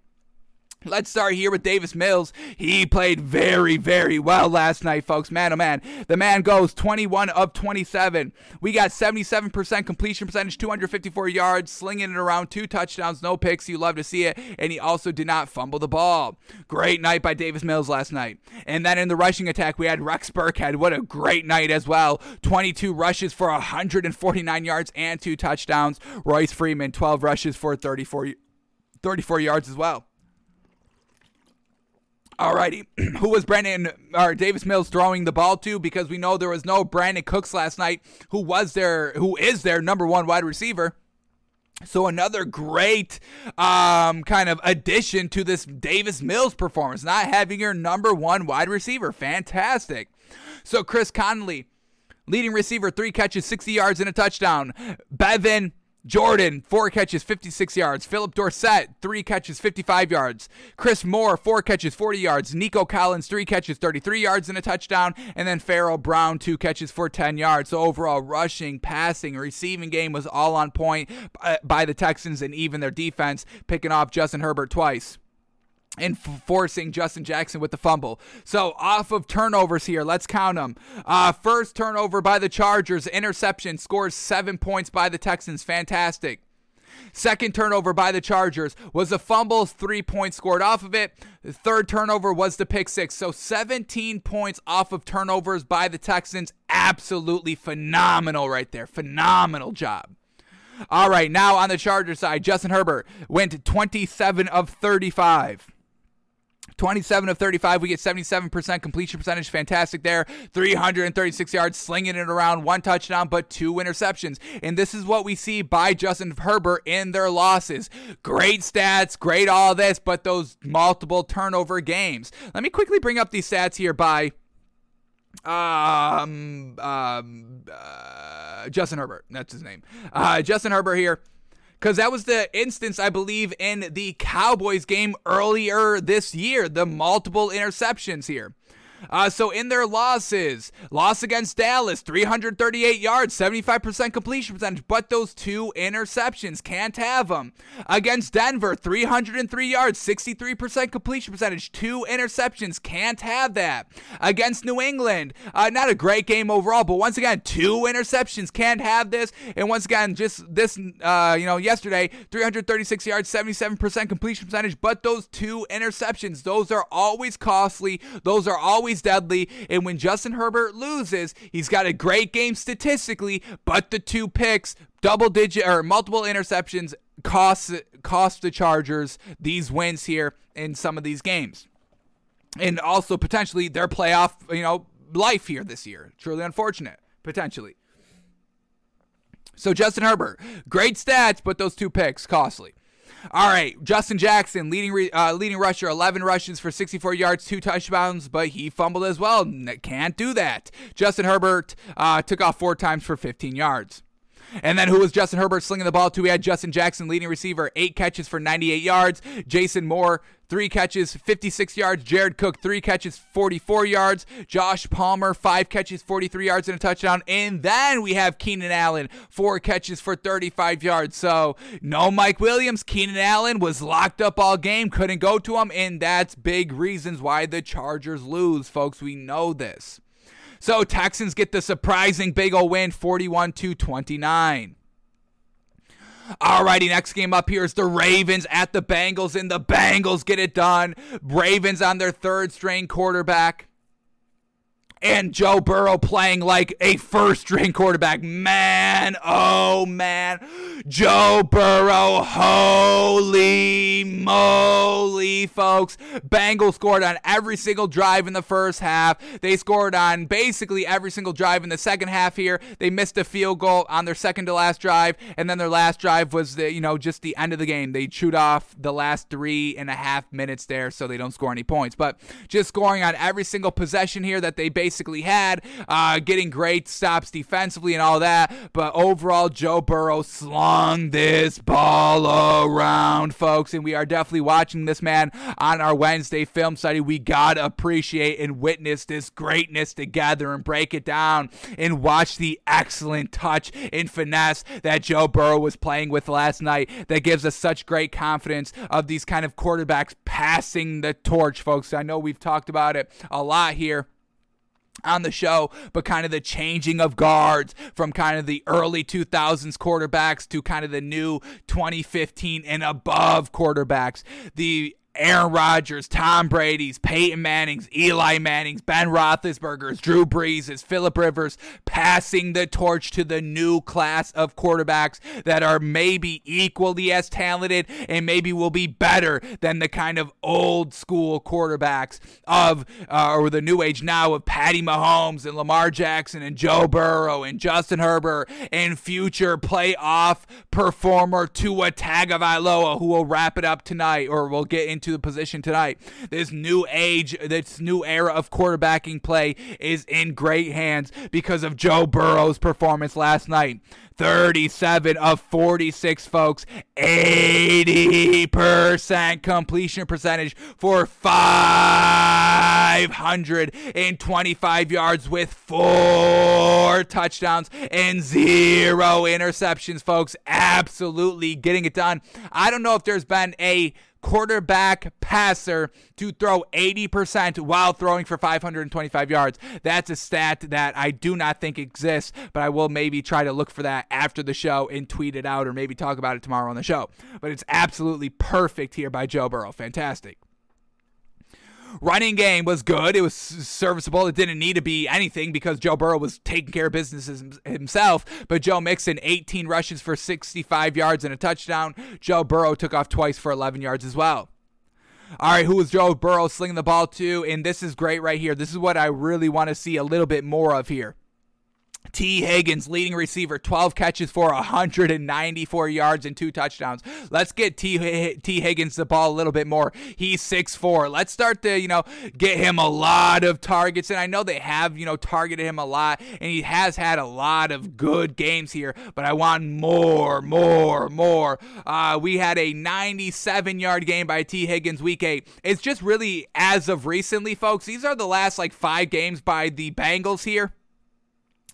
Let's start here with Davis Mills. He played very, very well last night, folks. Man, oh man. The man goes 21 of 27. We got 77% completion percentage, 254 yards, slinging it around, two touchdowns, no picks. You love to see it. And he also did not fumble the ball. Great night by Davis Mills last night. And then in the rushing attack, we had Rex Burkhead. What a great night as well. 22 rushes for 149 yards and two touchdowns. Royce Freeman, 12 rushes for 34, 34 yards as well. Alrighty, who was Brandon or Davis Mills throwing the ball to? Because we know there was no Brandin Cooks last night, who was their, who is their number one wide receiver. So another great um, kind of addition to this Davis Mills performance, not having your number one wide receiver, fantastic. So Chris Conley, leading receiver, three catches, 60 yards and a touchdown. Brevin Jordan, four catches, 56 yards. Phillip Dorsett, three catches, 55 yards. Chris Moore, four catches, 40 yards. Nico Collins, three catches, 33 yards and a touchdown. And then Pharaoh Brown, two catches for 10 yards. So overall, rushing, passing, receiving game was all on point uh, by the Texans and even their defense, picking off Justin Herbert twice and forcing Justin Jackson with the fumble. So off of turnovers here, let's count them. Uh, first turnover by the Chargers, interception, scores seven points by the Texans. Fantastic. Second turnover by the Chargers was a fumble, three points scored off of it. The third turnover was the pick six. So 17 points off of turnovers by the Texans. Absolutely phenomenal right there. Phenomenal job. All right, now on the Charger side, Justin Herbert went 27 of 35. 27 of 35. We get 77% completion percentage. Fantastic there. 336 yards, slinging it around, one touchdown, but two interceptions. And this is what we see by Justin Herbert in their losses. Great stats, great all this, but those multiple turnover games. Let me quickly bring up these stats here by um, um, uh, Justin Herbert. That's his name. Uh, Justin Herbert here because that was the instance, I believe, in the Cowboys game earlier this year, the multiple interceptions here. Uh, so in their losses, loss against Dallas, 338 yards, 75% completion percentage, but those two interceptions can't have them. Against Denver, 303 yards, 63% completion percentage, two interceptions can't have that. Against New England, uh, not a great game overall, but once again, two interceptions can't have this. And once again, just this, uh, you know, yesterday, 336 yards, 77% completion percentage, but those two interceptions, those are always costly. Those are always deadly. And when Justin Herbert loses, he's got a great game statistically, but the two picks, double digit or multiple interceptions, cost cost the Chargers these wins here in some of these games. And also potentially their playoff, you know, life here this year. Truly unfortunate, potentially. So Justin Herbert, great stats, but those two picks costly. All right, Justin Jackson, leading re- uh, leading rusher, 11 rushes for 64 yards, two touchdowns, but he fumbled as well. Can't do that. Justin Herbert uh, took off four times for 15 yards. And then who was Justin Herbert slinging the ball to? We had Justin Jackson, leading receiver, eight catches for 98 yards. Jason Moore, three catches, 56 yards. Jared Cook, three catches, 44 yards. Josh Palmer, five catches, 43 yards and a touchdown. And then we have Keenan Allen, four catches for 35 yards. So no Mike Williams. Keenan Allen was locked up all game, couldn't go to him. And that's big reasons why the Chargers lose, folks. We know this. So Texans get the surprising big ol' win 41 to 29. Alrighty, next game up here is the Ravens at the Bengals, and the Bengals get it done. Ravens on their third string quarterback and Joe Burrow playing like a first string quarterback. Man, oh man. Joe Burrow, holy moly, folks. Bengals scored on every single drive in the first half. They scored on basically every single drive in the second half here. They missed a field goal on their second to last drive, and then their last drive was the, you know, just the end of the game. They chewed off the last three and a half minutes there, so they don't score any points. But just scoring on every single possession here that they basically basically had, uh, getting great stops defensively and all that. But overall, Joe Burrow slung this ball around, folks. And we are definitely watching this man on our Wednesday film study. We got to appreciate and witness this greatness together and break it down and watch the excellent touch and finesse that Joe Burrow was playing with last night that gives us such great confidence of these kind of quarterbacks passing the torch, folks. I know we've talked about it a lot here on the show, but kind of the changing of guards from kind of the early 2000s quarterbacks to kind of the new 2015 and above quarterbacks. The Aaron Rodgers, Tom Brady's, Peyton Manning's, Eli Manning's, Ben Roethlisberger's, Drew Brees' Philip Rivers passing the torch to the new class of quarterbacks that are maybe equally as talented and maybe will be better than the kind of old school quarterbacks of uh, or the new age now of Patty Mahomes and Lamar Jackson and Joe Burrow and Justin Herbert and future playoff performer Tua Tagovailoa who will wrap it up tonight or we'll get into into the position tonight. This new age, this new era of quarterbacking play is in great hands because of Joe Burrow's performance last night. 37 of 46, folks. 80% completion percentage for 525 yards with four touchdowns and zero interceptions, folks. Absolutely getting it done. I don't know if there's been a quarterback passer to throw 80% while throwing for 525 yards. That's a stat that I do not think exists, but I will maybe try to look for that after the show and tweet it out or maybe talk about it tomorrow on the show. But it's absolutely perfect here by Joe Burrow. Fantastic. Running game was good. It was serviceable. It didn't need to be anything because Joe Burrow was taking care of business himself. But Joe Mixon, 18 rushes for 65 yards and a touchdown. Joe Burrow took off twice for 11 yards as well. All right, who was Joe Burrow slinging the ball to? And this is great right here. This is what I really want to see a little bit more of here. Tee Higgins, leading receiver, 12 catches for 194 yards and two touchdowns. Let's get T. Tee Higgins the ball a little bit more. He's 6'4. Let's start to, you know, get him a lot of targets. And I know they have, you know, targeted him a lot, and he has had a lot of good games here, but I want more, more, more. Uh, we had a 97 yard game by Tee Higgins week eight. It's just really as of recently, folks. These are the last like five games by the Bengals here.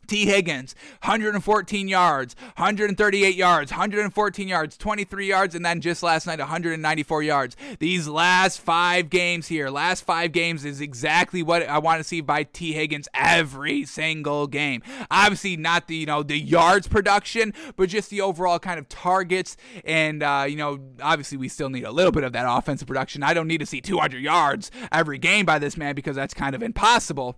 Tee Higgins, 114 yards, 138 yards, 114 yards, 23 yards, and then just last night, 194 yards. These last five games here, last five games is exactly what I want to see by Tee Higgins every single game. Obviously, not the you know the yards production, but just the overall kind of targets, and uh, you know obviously we still need a little bit of that offensive production. I don't need to see 200 yards every game by this man because that's kind of impossible.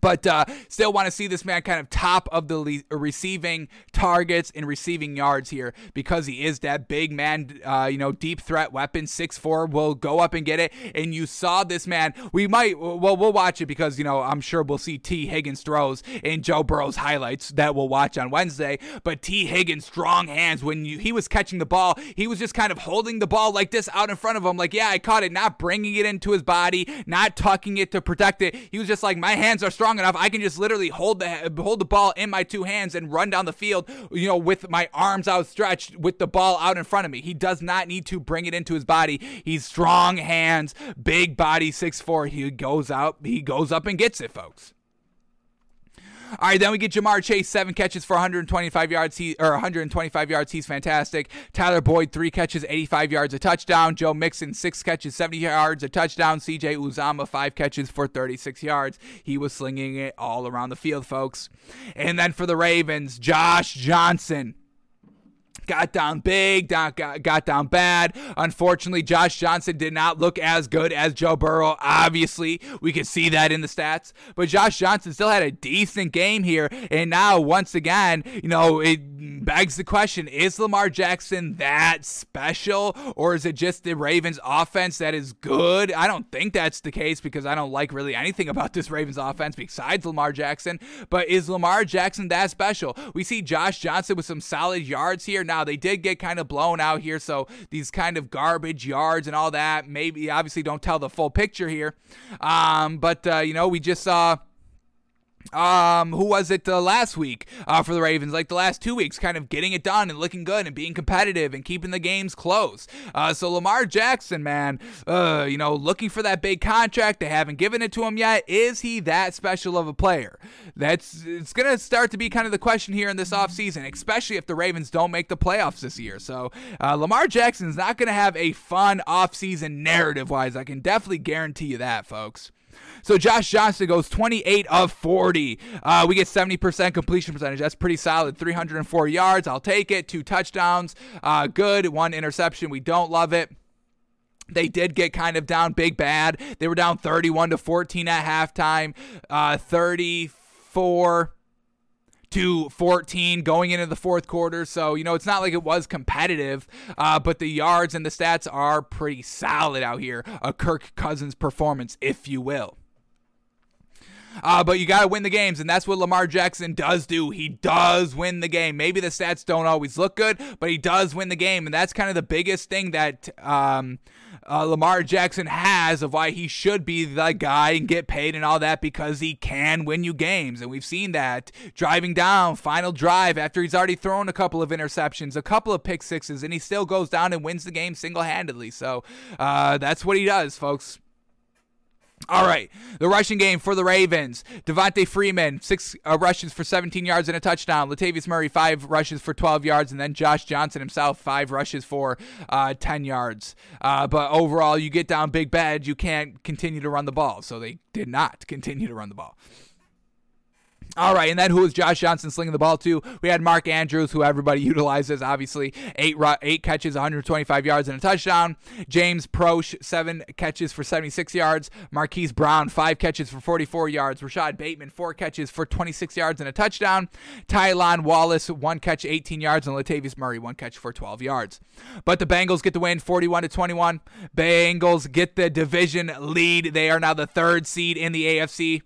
But uh, still want to see this man kind of top of the le- receiving targets and receiving yards here because he is that big man, uh, you know, deep threat weapon. Six four will go up and get it. And you saw this man. We might, well, we'll watch it because, you know, I'm sure we'll see Tee Higgins throws in Joe Burrow's highlights that we'll watch on Wednesday. But Tee Higgins, strong hands. When you, he was catching the ball, he was just kind of holding the ball like this out in front of him. Like, yeah, I caught it, not bringing it into his body, not tucking it to protect it. He was just like, my hands are strong enough, I can just literally hold the hold the ball in my two hands and run down the field, you know, with my arms outstretched with the ball out in front of me. He does not need to bring it into his body. He's strong hands, big body, six four. He goes out, he goes up and gets it, folks. All right, then we get Ja'Marr Chase, seven catches for 125 yards. He or 125 yards. He's fantastic. Tyler Boyd, three catches, 85 yards, a touchdown. Joe Mixon, six catches, 70 yards, a touchdown. C.J. Uzomah, five catches for 36 yards. He was slinging it all around the field, folks. And then for the Ravens, Josh Johnson got down big, got, got down bad. Unfortunately, Josh Johnson did not look as good as Joe Burrow. Obviously, we can see that in the stats. But Josh Johnson still had a decent game here. And now, once again, you know, it begs the question is Lamar Jackson that special? Or is it just the Ravens offense that is good? I don't think that's the case because I don't like really anything about this Ravens offense besides Lamar Jackson. But is Lamar Jackson that special? We see Josh Johnson with some solid yards here. Now. They did get kind of blown out here, so these kind of garbage yards and all that maybe obviously don't tell the full picture here. Um, but uh, you know, we just saw um, who was it uh, last week uh, for the Ravens? Like the last two weeks, kind of getting it done and looking good and being competitive and keeping the games close. Uh, so Lamar Jackson, man, uh, you know, looking for that big contract. They haven't given it to him yet. Is he that special of a player? That's it's gonna start to be kind of the question here in this offseason, especially if the Ravens don't make the playoffs this year. So uh, Lamar Jackson's not gonna have a fun offseason narrative wise. I can definitely guarantee you that, folks. So Josh Johnson goes 28 of 40. Uh, we get 70% completion percentage. That's pretty solid. 304 yards. I'll take it. Two touchdowns. Uh, good. One interception. We don't love it. They did get kind of down big bad. They were down 31 to 14 at halftime. Uh, 34 to 14 going into the fourth quarter. So, you know, it's not like it was competitive, uh, but the yards and the stats are pretty solid out here. A Kirk Cousins performance, if you will. Uh, but you got to win the games, and that's what Lamar Jackson does do. He does win the game. Maybe the stats don't always look good, but he does win the game, and that's kind of the biggest thing that um, uh, Lamar Jackson has of why he should be the guy and get paid and all that because he can win you games. And we've seen that driving down, final drive after he's already thrown a couple of interceptions, a couple of pick sixes, and he still goes down and wins the game single handedly. So uh, that's what he does, folks. All right, the rushing game for the Ravens. Devonta Freeman, six uh, rushes for 17 yards and a touchdown. Latavius Murray, five rushes for 12 yards. And then Josh Johnson himself, five rushes for uh, 10 yards. Uh, but overall, you get down big bad, you can't continue to run the ball. So they did not continue to run the ball. All right, and then who was Josh Johnson slinging the ball to? We had Mark Andrews, who everybody utilizes, obviously eight eight catches, 125 yards and a touchdown. James Proche seven catches for 76 yards. Marquise Brown five catches for 44 yards. Rashod Bateman four catches for 26 yards and a touchdown. Tylan Wallace one catch, 18 yards, and Latavius Murray one catch for 12 yards. But the Bengals get the win, 41 to 21. Bengals get the division lead. They are now the third seed in the AFC.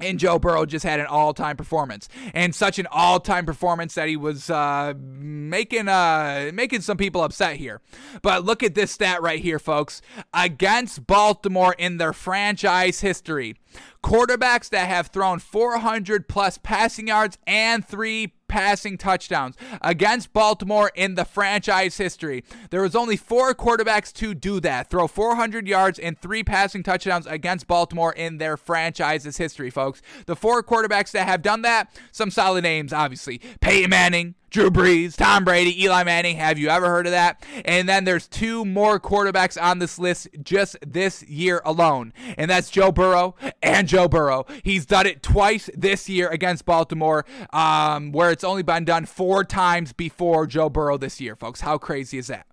And Joe Burrow just had an all-time performance, and such an all-time performance that he was uh, making uh, making some people upset here. But look at this stat right here, folks. Against Baltimore in their franchise history, quarterbacks that have thrown 400 plus passing yards and three passing touchdowns against Baltimore in the franchise history. There was only four quarterbacks to do that, throw 400 yards and three passing touchdowns against Baltimore in their franchise's history, folks. The four quarterbacks that have done that, some solid names, obviously. Peyton Manning, Drew Brees, Tom Brady, Eli Manning. Have you ever heard of that? And then there's two more quarterbacks on this list just this year alone, and that's Joe Burrow and Joe Burrow. He's done it twice this year against Baltimore, um, where it's only been done four times before Joe Burrow this year, folks. How crazy is that?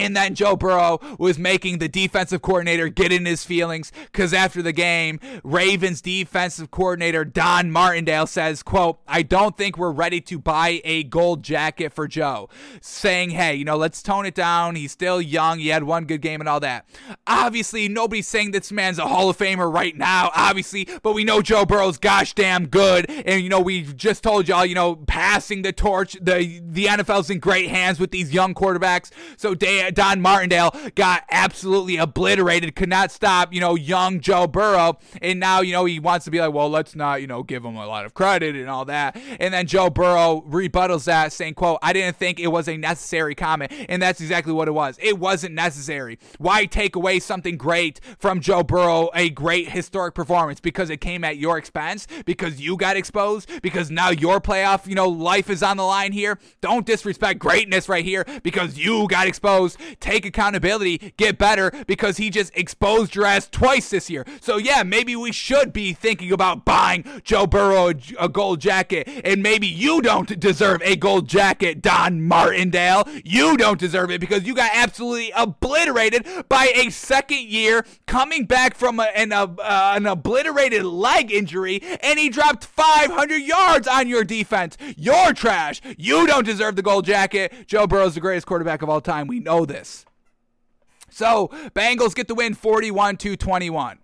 And then Joe Burrow was making the defensive coordinator get in his feelings because after the game, Ravens defensive coordinator Don Martindale says, quote, I don't think we're ready to buy a gold jacket for Joe. Saying, hey, you know, let's tone it down. He's still young. He had one good game and all that. Obviously, nobody's saying this man's a Hall of Famer right now, obviously, but we know Joe Burrow's gosh damn good. And, you know, we just told y'all, you know, passing the torch, the, the NFL's in great hands with these young quarterbacks. So, Dan Don Martindale got absolutely obliterated, could not stop, you know, young Joe Burrow. And now, you know, he wants to be like, well, let's not, you know, give him a lot of credit and all that. And then Joe Burrow rebuttals that, saying, quote, I didn't think it was a necessary comment. And that's exactly what it was. It wasn't necessary. Why take away something great from Joe Burrow, a great historic performance, because it came at your expense, because you got exposed, because now your playoff, you know, life is on the line here. Don't disrespect greatness right here because you got exposed take accountability, get better because he just exposed your ass twice this year. So, yeah, maybe we should be thinking about buying Joe Burrow a, gold jacket. And maybe you don't deserve a gold jacket, Don Martindale. You don't deserve it because you got absolutely obliterated by a second year coming back from a, an, uh, an obliterated leg injury, and he dropped 500 yards on your defense. You're trash. You don't deserve the gold jacket. Joe Burrow's the greatest quarterback of all time. We know this. So, Bengals get the win 41 to 21.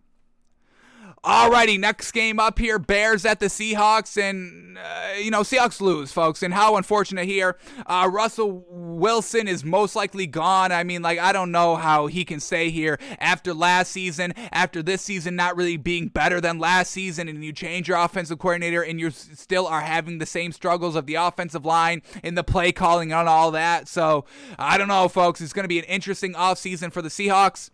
Alrighty, next game up here Bears at the Seahawks. And, uh, you know, Seahawks lose, folks. And how unfortunate here. Uh, Russell Wilson is most likely gone. I mean, like, I don't know how he can stay here after last season, after this season not really being better than last season. And you change your offensive coordinator and you still are having the same struggles of the offensive line and the play calling and all that. So, I don't know, folks. It's going to be an interesting offseason for the Seahawks.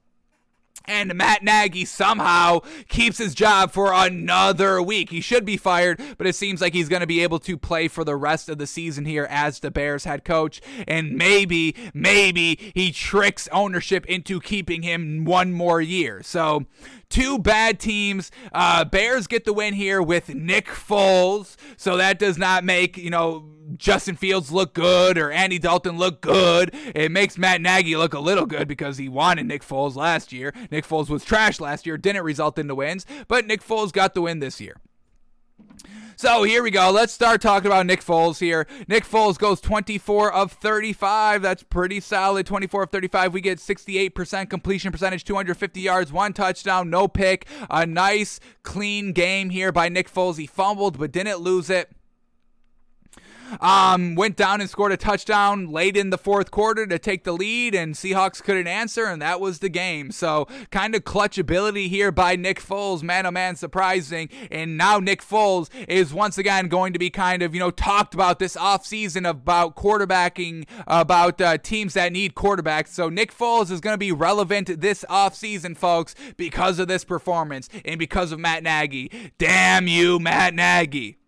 And Matt Nagy somehow keeps his job for another week. He should be fired, but it seems like he's going to be able to play for the rest of the season here as the Bears head coach. And maybe, maybe he tricks ownership into keeping him one more year. So, two bad teams. Uh, Bears get the win here with Nick Foles. So that does not make, you know, Justin Fields look good or Andy Dalton look good. It makes Matt Nagy look a little good because he wanted Nick Foles last year. Nick Foles was trash last year, didn't result in the wins, but Nick Foles got the win this year. So here we go. Let's start talking about Nick Foles here. Nick Foles goes 24 of 35. That's pretty solid. 24 of 35. We get 68% completion percentage, 250 yards, one touchdown, no pick. A nice, clean game here by Nick Foles. He fumbled but didn't lose it. Um, went down and scored a touchdown late in the fourth quarter to take the lead, and Seahawks couldn't answer, and that was the game. So, kind of clutch ability here by Nick Foles, man oh man, surprising. And now Nick Foles is once again going to be kind of, you know, talked about this offseason about quarterbacking, about uh, teams that need quarterbacks. So, Nick Foles is going to be relevant this offseason, folks, because of this performance and because of Matt Nagy. Damn you, Matt Nagy.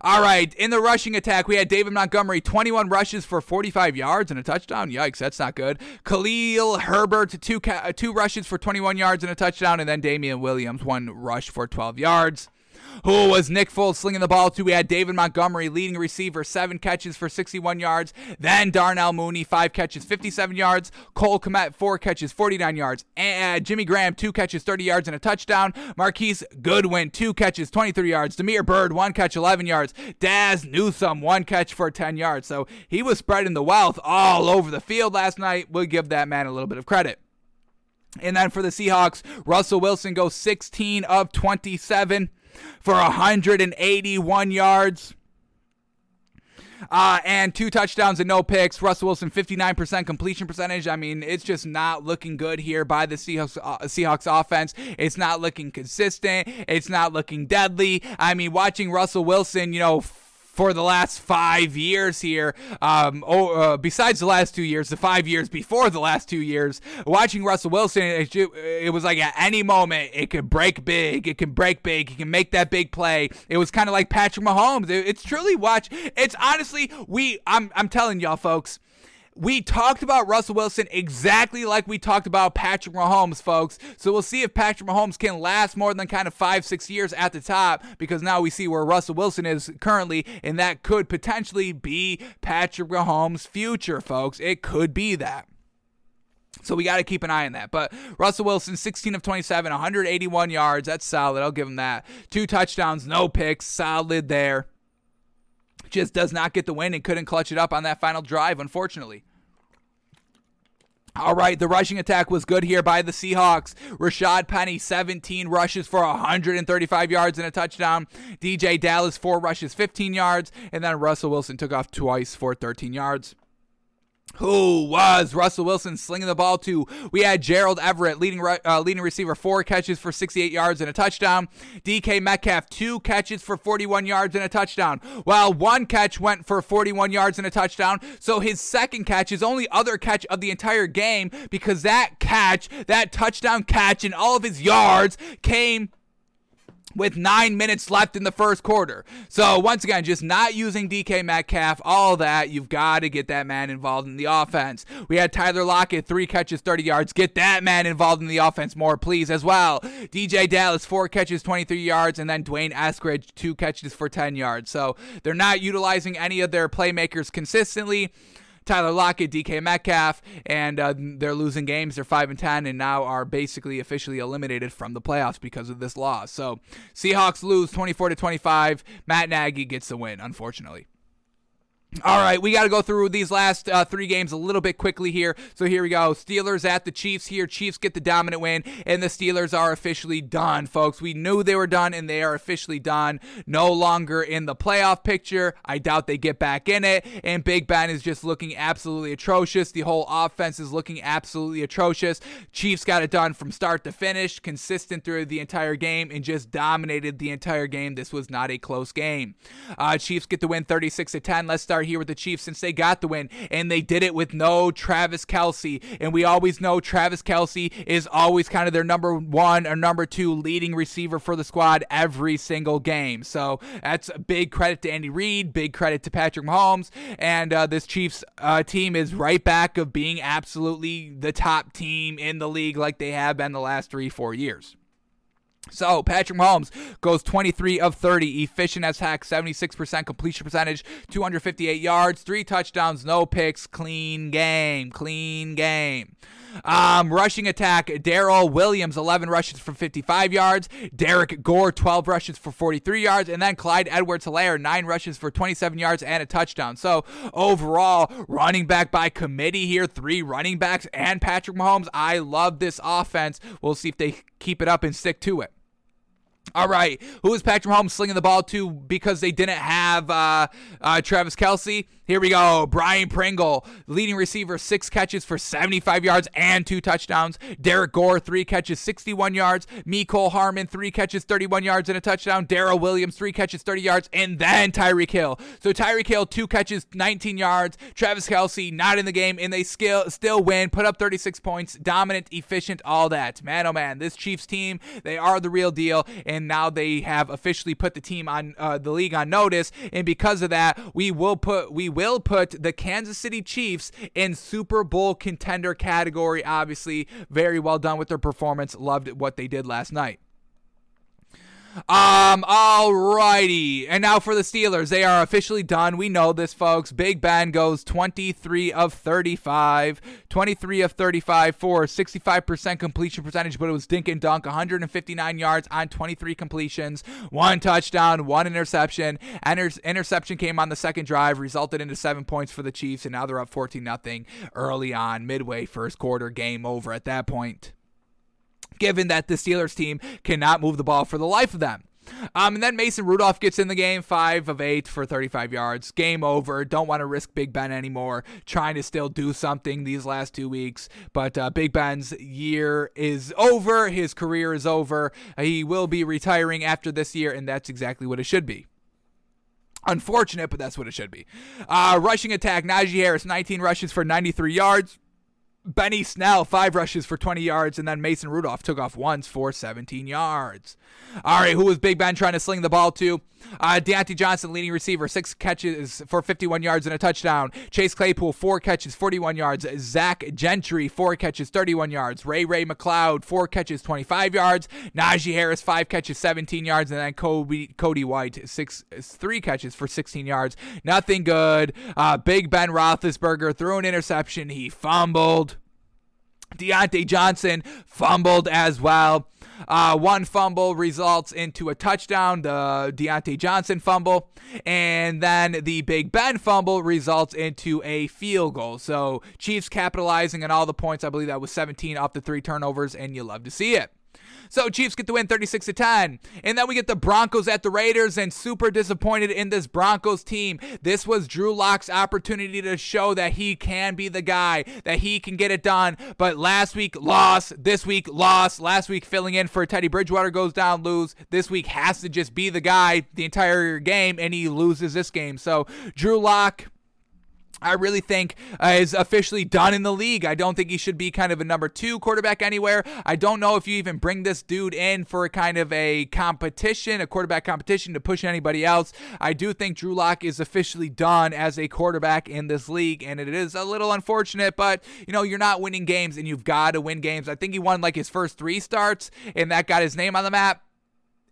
All right, in the rushing attack, we had David Montgomery, 21 rushes for 45 yards and a touchdown. Yikes, that's not good. Khalil Herbert, two ca- uh, two rushes for 21 yards and a touchdown, and then Damien Williams, one rush for 12 yards. Who was Nick Foles slinging the ball to? We had David Montgomery, leading receiver, seven catches for 61 yards. Then Darnell Mooney, five catches, 57 yards. Cole Kmet, four catches, 49 yards. And uh, Jimmy Graham, two catches, 30 yards and a touchdown. Marquise Goodwin, two catches, 23 yards. Damiere Byrd, one catch, 11 yards. Dazz Newsome, one catch for 10 yards. So he was spreading the wealth all over the field last night. We'll give that man a little bit of credit. And then for the Seahawks, Russell Wilson goes 16 of 27 for 181 yards. Uh, and two touchdowns and no picks. Russell Wilson, 59% completion percentage. I mean, it's just not looking good here by the Seahawks, uh, Seahawks offense. It's not looking consistent. It's not looking deadly. I mean, watching Russell Wilson, you know, for the last five years here. Um, oh, uh, besides the last two years, the five years before the last two years, watching Russell Wilson, it, it was like at any moment it could break big. It can break big. He can make that big play. It was kind of like Patrick Mahomes. It, it's truly watch. It's honestly we. I'm I'm telling y'all, folks we talked about Russell Wilson exactly like we talked about Patrick Mahomes, folks. So we'll see if Patrick Mahomes can last more than kind of five, six years at the top because now we see where Russell Wilson is currently, and that could potentially be Patrick Mahomes' future, folks. It could be that. So we got to keep an eye on that. But Russell Wilson, 16 of 27, 181 yards. That's solid. I'll give him that. Two touchdowns, no picks. Solid there. Just does not get the win and couldn't clutch it up on that final drive, unfortunately. All right, the rushing attack was good here by the Seahawks. Rashaad Penny, 17 rushes for 135 yards and a touchdown. DeeJay Dallas, four rushes, 15 yards. And then Russell Wilson took off twice for 13 yards. Who was Russell Wilson slinging the ball to? We had Gerald Everett, leading uh, leading receiver, four catches for 68 yards and a touchdown. DK Metcalf, two catches for 41 yards and a touchdown. While one catch went for 41 yards and a touchdown, so his second catch, his only other catch of the entire game, because that catch, that touchdown catch, and all of his yards came with nine minutes left in the first quarter. So, once again, just not using DK Metcalf, all that, you've got to get that man involved in the offense. We had Tyler Lockett, three catches, 30 yards. Get that man involved in the offense more, please, as well. DeeJay Dallas, four catches, 23 yards, and then D'Wayne Eskridge, two catches for 10 yards. So, they're not utilizing any of their playmakers consistently. Tyler Lockett, DK Metcalf, and uh, they're losing games. They're five and ten, and now are basically officially eliminated from the playoffs because of this loss. So Seahawks lose 24 to 25. Matt Nagy gets the win, unfortunately. All right, we got to go through these last uh, three games a little bit quickly here. So here we go. Steelers at the Chiefs here. Chiefs get the dominant win, and the Steelers are officially done, folks. We knew they were done, and they are officially done. No longer in the playoff picture. I doubt they get back in it. And Big Ben is just looking absolutely atrocious. The whole offense is looking absolutely atrocious. Chiefs got it done from start to finish, consistent through the entire game, and just dominated the entire game. This was not a close game. Uh, Chiefs get the win 36 to 10. Let's start here with the Chiefs since they got the win, and they did it with no Travis Kelce. And we always know Travis Kelce is always kind of their number one or number two leading receiver for the squad every single game. So that's a big credit to Andy Reid, big credit to Patrick Mahomes, and uh, this Chiefs uh, team is right back of being absolutely the top team in the league like they have been the last three, four years. So Patrick Mahomes goes 23 of 30, efficient as heck, 76% completion percentage, 258 yards, three touchdowns, no picks, clean game, clean game. Um, rushing attack, Darrel Williams, 11 rushes for 55 yards. Derrick Gore, 12 rushes for 43 yards. And then Clyde Edwards Helaire, 9 rushes for 27 yards and a touchdown. So overall, running back by committee here, three running backs and Patrick Mahomes. I love this offense. We'll see if they keep it up and stick to it. All right, who is Patrick Mahomes slinging the ball to because they didn't have uh, uh, Travis Kelce? Here we go. Byron Pringle, leading receiver, six catches for 75 yards and two touchdowns. Derrick Gore, three catches, 61 yards. Mecole Hardman, three catches, 31 yards and a touchdown. Darrel Williams, three catches, 30 yards, and then Tyreek Hill. So Tyreek Hill, two catches, 19 yards. Travis Kelce, not in the game, and they still still win. Put up 36 points, dominant, efficient, all that. Man, oh man, this Chiefs team, they are the real deal, and now they have officially put the team on uh, the league on notice, and because of that, we will put we will put the Kansas City Chiefs in Super Bowl contender category. Obviously, very well done with their performance. Loved what they did last night. Um, alrighty. And now for the Steelers. They are officially done. We know this, folks. Big Ben goes 23 of 35. 23 of 35 for 65% completion percentage, but it was dink and dunk. 159 yards on 23 completions. One touchdown, one interception. Inter- interception came on the second drive, resulted into seven points for the Chiefs, and now they're up 14 nothing early on, midway first quarter, game over at that point given that the Steelers team cannot move the ball for the life of them. Um, and then Mason Rudolph gets in the game, five of eight for 35 yards. Game over. Don't want to risk Big Ben anymore. Trying to still do something these last two weeks, but uh, Big Ben's year is over. His career is over. He will be retiring after this year, and that's exactly what it should be. Unfortunate, but that's what it should be. Uh, rushing attack: Najee Harris, 19 rushes for 93 yards. Benny Snell, five rushes for 20 yards, and then Mason Rudolph took off once for 17 yards. All right, who was Big Ben trying to sling the ball to? Uh, Diontae Johnson, leading receiver, six catches for 51 yards and a touchdown. Chase Claypool, four catches, 41 yards. Zach Gentry, four catches, 31 yards. Ray Ray McCloud, four catches, 25 yards. Najee Harris, five catches, 17 yards, and then Cody, Cody White, six, three catches for 16 yards. Nothing good. Uh, Big Ben Roethlisberger threw an interception. He fumbled. Diontae Johnson fumbled as well. Uh, one fumble results into a touchdown, the Diontae Johnson fumble, and then the Big Ben fumble results into a field goal. So Chiefs capitalizing on all the points. I believe that was 17 off the three turnovers, and you love to see it. So Chiefs get the win 36 to 10. And then we get the Broncos at the Raiders and super disappointed in this Broncos team. This was Drew Lock's opportunity to show that he can be the guy, that he can get it done. But last week loss, this week loss, last week filling in for Teddy Bridgewater goes down, lose. This week has to just be the guy the entire game and he loses this game. So Drew Lock I really think uh, is officially done in the league. I don't think he should be kind of a number two quarterback anywhere. I don't know if you even bring this dude in for a kind of a competition, a quarterback competition to push anybody else. I do think Drew Lock is officially done as a quarterback in this league, and it is a little unfortunate, but you know, you're not winning games and you've got to win games. I think he won like his first three starts, and that got his name on the map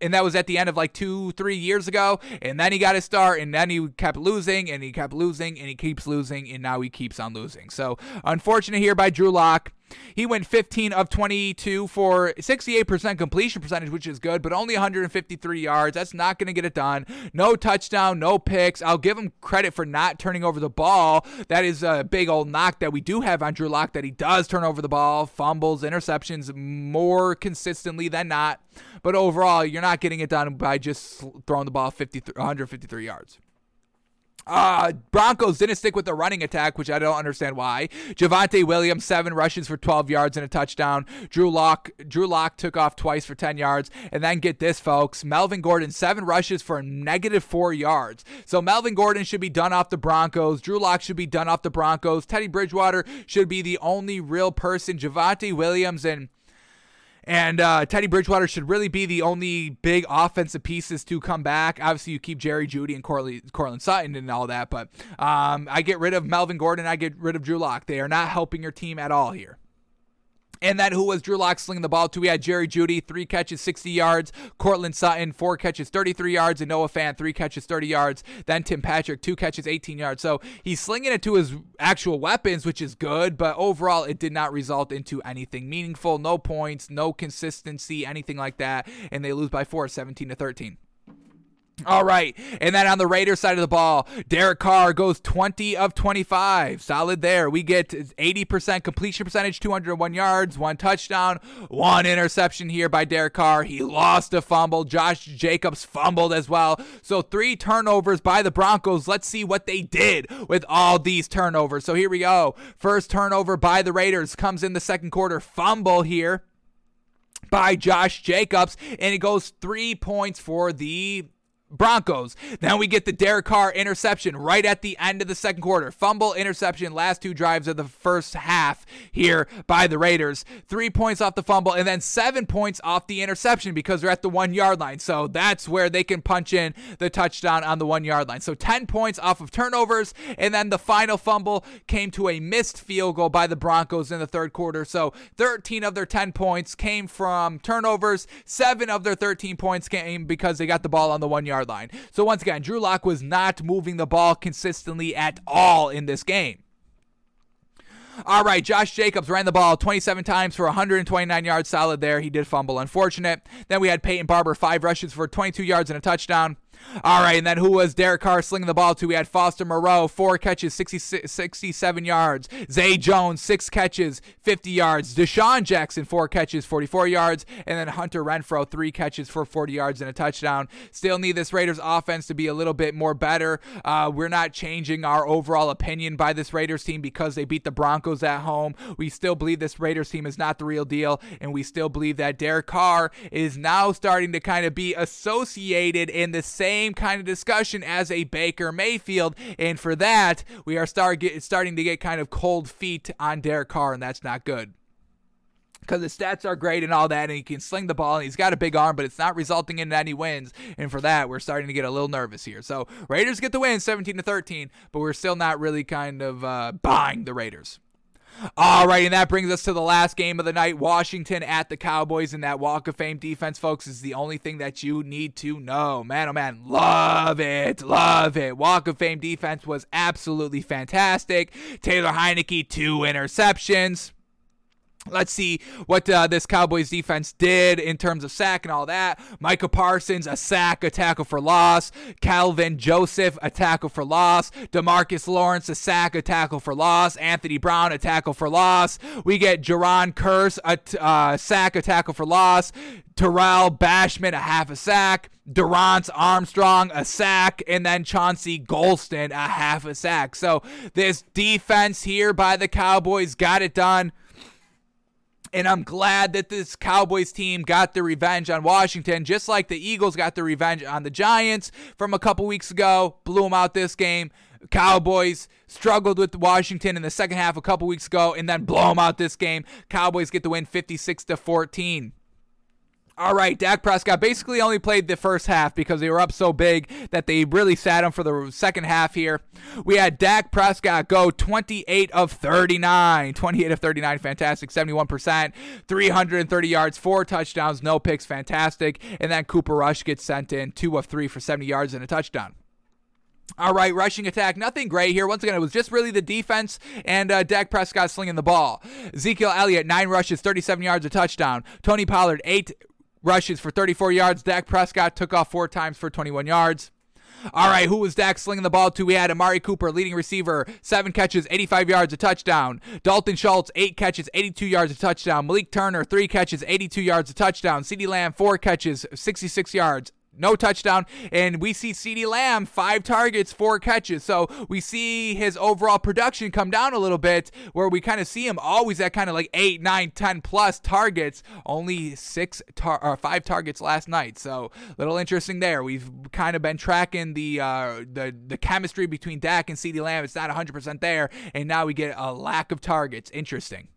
and that was at the end of like two, three years ago. And then he got his start, and then he kept losing, and he kept losing, and he keeps losing, and now he keeps on losing. So unfortunate here by Drew Lock. He went 15 of 22 for 68% completion percentage, which is good, but only 153 yards. That's not going to get it done. No touchdown, no picks. I'll give him credit for not turning over the ball. That is a big old knock that we do have on Drew Lock that he does turn over the ball, fumbles, interceptions more consistently than not. But overall, you're not getting it done by just throwing the ball 50, 153 yards. Uh, Broncos didn't stick with the running attack, which I don't understand why. Javonte Williams, seven rushes for 12 yards and a touchdown. Drew Lock, Drew Lock took off twice for 10 yards. And then get this, folks. Melvin Gordon, seven rushes for negative four yards. So Melvin Gordon should be done off the Broncos. Drew Lock should be done off the Broncos. Teddy Bridgewater should be the only real person. Javonte Williams and and uh, Teddy Bridgewater should really be the only big offensive pieces to come back. Obviously, you keep Jerry Jeudy and Courtland Sutton and all that, but um, I get rid of Melvin Gordon. I get rid of Drew Lock. They are not helping your team at all here. And then who was Drew Lock slinging the ball to? We had Jerry Jeudy, three catches, 60 yards. Courtland Sutton, four catches, 33 yards. And Noah Fant, three catches, 30 yards. Then Tim Patrick, two catches, 18 yards. So he's slinging it to his actual weapons, which is good. But overall, it did not result into anything meaningful. No points, no consistency, anything like that. And they lose by four, 17 to 13. All right. And then on the Raiders side of the ball, Derek Carr goes 20 of 25. Solid there. We get 80% completion percentage, 201 yards, one touchdown, one interception here by Derek Carr. He lost a fumble. Josh Jacobs fumbled as well. So three turnovers by the Broncos. Let's see what they did with all these turnovers. So here we go. First turnover by the Raiders comes in the second quarter. Fumble here by Josh Jacobs, and it goes three points for the Broncos. Then we get the Derek Carr interception right at the end of the second quarter. Fumble, interception, last two drives of the first half here by the Raiders. Three points off the fumble, and then seven points off the interception because they're at the one yard line. So that's where they can punch in the touchdown on the one yard line. So 10 points off of turnovers, and then the final fumble came to a missed field goal by the Broncos in the third quarter. So 13 of their 10 points came from turnovers, seven of their 13 points came because they got the ball on the one yard yard line. So once again, Drew Lock was not moving the ball consistently at all in this game. All right, Josh Jacobs ran the ball 27 times for 129 yards, solid there. He did fumble, unfortunate. Then we had Peyton Barber, five rushes for 22 yards and a touchdown. All right, and then who was Derek Carr slinging the ball to? We had Foster Moreau, four catches, 60, 67 yards. Zay Jones, six catches, 50 yards. DeSean Jackson, four catches, 44 yards. And then Hunter Renfrow, three catches for 40 yards and a touchdown. Still need this Raiders offense to be a little bit more better. Uh, we're not changing our overall opinion by this Raiders team because they beat the Broncos at home. We still believe this Raiders team is not the real deal, and we still believe that Derek Carr is now starting to kind of be associated in the same same kind of discussion as a Baker Mayfield. And for that, we are start get, starting to get kind of cold feet on Derek Carr, and that's not good because his stats are great and all that, and he can sling the ball, and he's got a big arm, but it's not resulting in any wins. And for that, we're starting to get a little nervous here. So Raiders get the win, 17 to 13, but we're still not really kind of uh, buying the Raiders. All right, and that brings us to the last game of the night Washington at the Cowboys. And that Walk of Fame defense, folks, is the only thing that you need to know. Man, oh man, love it. Love it. Walk of Fame defense was absolutely fantastic. Taylor Heinicke, two interceptions. Let's see what uh, this Cowboys defense did in terms of sack and all that. Micah Parsons, a sack, a tackle for loss. Kelvin Joseph, a tackle for loss. Demarcus Lawrence, a sack, a tackle for loss. Anthony Brown, a tackle for loss. We get Jayron Kearse, a t- uh, sack, a tackle for loss. Tarell Basham, a half a sack. Dorance Armstrong, a sack. And then Chauncey Golston, a half a sack. So this defense here by the Cowboys got it done. And I'm glad that this Cowboys team got the revenge on Washington, just like the Eagles got the revenge on the Giants from a couple weeks ago. Blew them out this game. Cowboys struggled with Washington in the second half a couple weeks ago and then blow them out this game. Cowboys get the win 56 to 14. All right, Dak Prescott basically only played the first half because they were up so big that they really sat him for the second half here. We had Dak Prescott go 28 of 39. 28 of 39, fantastic. 71%. 330 yards, four touchdowns, no picks, fantastic. And then Cooper Rush gets sent in, two of three for 70 yards and a touchdown. All right, rushing attack, nothing great here. Once again, it was just really the defense and uh, Dak Prescott slinging the ball. Ezekiel Elliott, nine rushes, 37 yards, a touchdown. Tony Pollard, eight rushes for 34 yards. Dak Prescott took off four times for 21 yards. All right, who was Dak slinging the ball to? We had Amari Cooper, leading receiver, seven catches, 85 yards, a touchdown. Dalton Schultz, eight catches, 82 yards, a touchdown. Malik Turner, three catches, 82 yards, a touchdown. CeeDee Lamb, four catches, 66 yards, no touchdown. And we see CeeDee Lamb, five targets, four catches. So we see his overall production come down a little bit, where we kind of see him always at kind of like eight, nine, ten plus targets. Only six tar- or five targets last night. So little interesting there. We've kind of been tracking the uh, the the chemistry between Dak and CeeDee Lamb. It's not 100% there, and now we get a lack of targets. Interesting.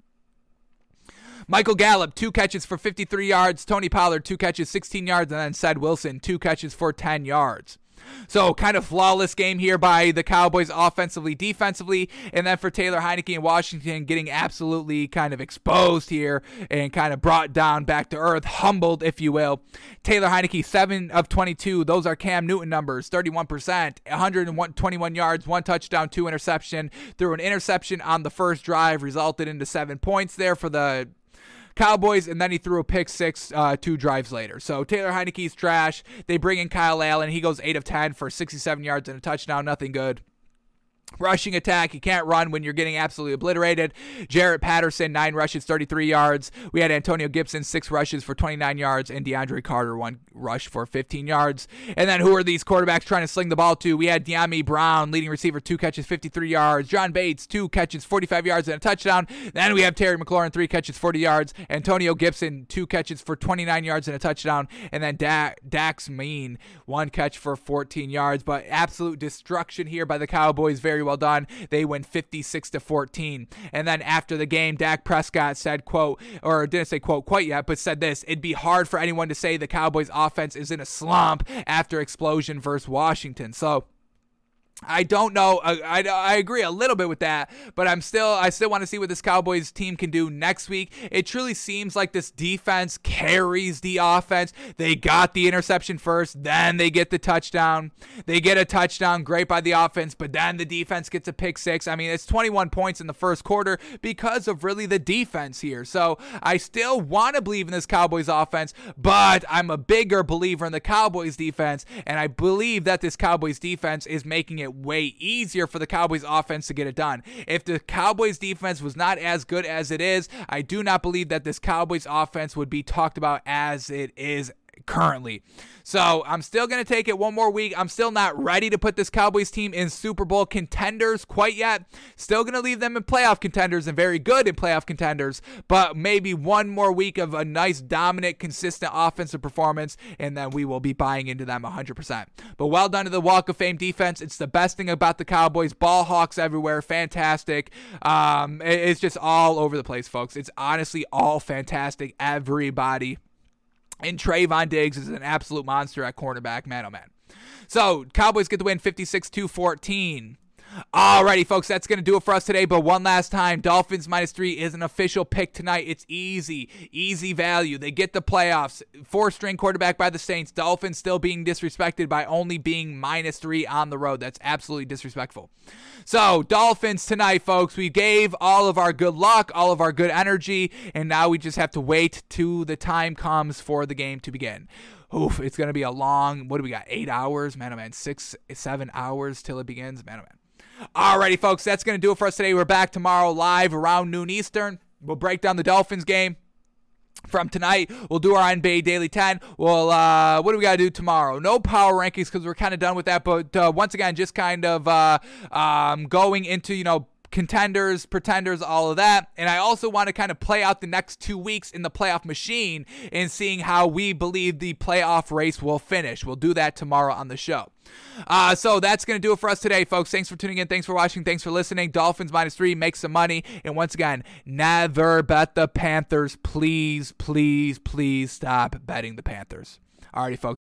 Michael Gallup, two catches for 53 yards. Tony Pollard, two catches, 16 yards. And then Ced Wilson, two catches for 10 yards. So, kind of flawless game here by the Cowboys offensively, defensively, and then for Taylor Heinicke in Washington getting absolutely kind of exposed here and kind of brought down back to earth, humbled, if you will. Taylor Heinicke, 7 of 22. Those are Cam Newton numbers, 31%, 121 yards, one touchdown, two interception. Threw an interception on the first drive, resulted into seven points there for the Cowboys, and then he threw a pick six uh, two drives later. So Taylor Heinicke's trash. They bring in Kyle Allen. He goes 8 of 10 for 67 yards and a touchdown. Nothing good rushing attack. You can't run when you're getting absolutely obliterated. Jaret Patterson, nine rushes, 33 yards. We had Antonio Gibson, six rushes for 29 yards, and DeAndre Carter, one rush for 15 yards. And then who are these quarterbacks trying to sling the ball to? We had Dyami Brown, leading receiver, two catches, 53 yards. John Bates, two catches, 45 yards, and a touchdown. Then we have Terry McLaurin, three catches, 40 yards. Antonio Gibson, two catches for 29 yards and a touchdown. And then Dax Milne, one catch for 14 yards. But absolute destruction here by the Cowboys. Very very well done. They win 56 to 14. And then after the game, Dak Prescott said, quote, or didn't say quote quite yet, but said this, it'd be hard for anyone to say the Cowboys offense is in a slump after explosion versus Washington. So I don't know. I, I, I, agree a little bit with that, but I'm still I still want to see what this Cowboys team can do next week. It truly seems like this defense carries the offense. They got the interception first, then they get the touchdown. They get a touchdown, great by the offense, but then the defense gets a pick six. I mean, it's 21 points in the first quarter because of really the defense here. So I still want to believe in this Cowboys offense, but I'm a bigger believer in the Cowboys defense, and I believe that this Cowboys defense is making it it way easier for the Cowboys offense to get it done. If the Cowboys defense was not as good as it is, I do not believe that this Cowboys offense would be talked about as it is currently. So I'm still going to take it one more week. I'm still not ready to put this Cowboys team in Super Bowl contenders quite yet. Still going to leave them in playoff contenders and very good in playoff contenders, but maybe one more week of a nice, dominant, consistent offensive performance, and then we will be buying into them 100%. But well done to the Walk of Fame defense. It's the best thing about the Cowboys. Ball hawks everywhere. Fantastic. Um, it's just all over the place, folks. It's honestly all fantastic. Everybody and Trevon Diggs is an absolute monster at cornerback, man oh man. So, Cowboys get the win 56 14. Alrighty, folks, that's going to do it for us today. But one last time, Dolphins minus three is an official pick tonight. It's easy, easy value. They get the playoffs. Four string quarterback by the Saints. Dolphins still being disrespected by only being minus three on the road. That's absolutely disrespectful. So, Dolphins tonight, folks. We gave all of our good luck, all of our good energy, and now we just have to wait till the time comes for the game to begin oof, it's going to be a long, what do we got? Eight hours? Man, oh man, six, seven hours till it begins? Man, oh man. Alrighty, folks, that's going to do it for us today. We're back tomorrow live around noon Eastern. We'll break down the Dolphins game from tonight. We'll do our NBA Daily 10. Well, uh, what do we got to do tomorrow? No power rankings because we're kind of done with that. But uh, once again, just kind of uh, um, going into, you know, contenders, pretenders, all of that. And I also want to kind of play out the next two weeks in the playoff machine and seeing how we believe the playoff race will finish. We'll do that tomorrow on the show. Uh, so that's going to do it for us today, folks. Thanks for tuning in. Thanks for watching. Thanks for listening. Dolphins minus three, make some money. And once again, never bet the Panthers. Please, please, please stop betting the Panthers. Alrighty, folks.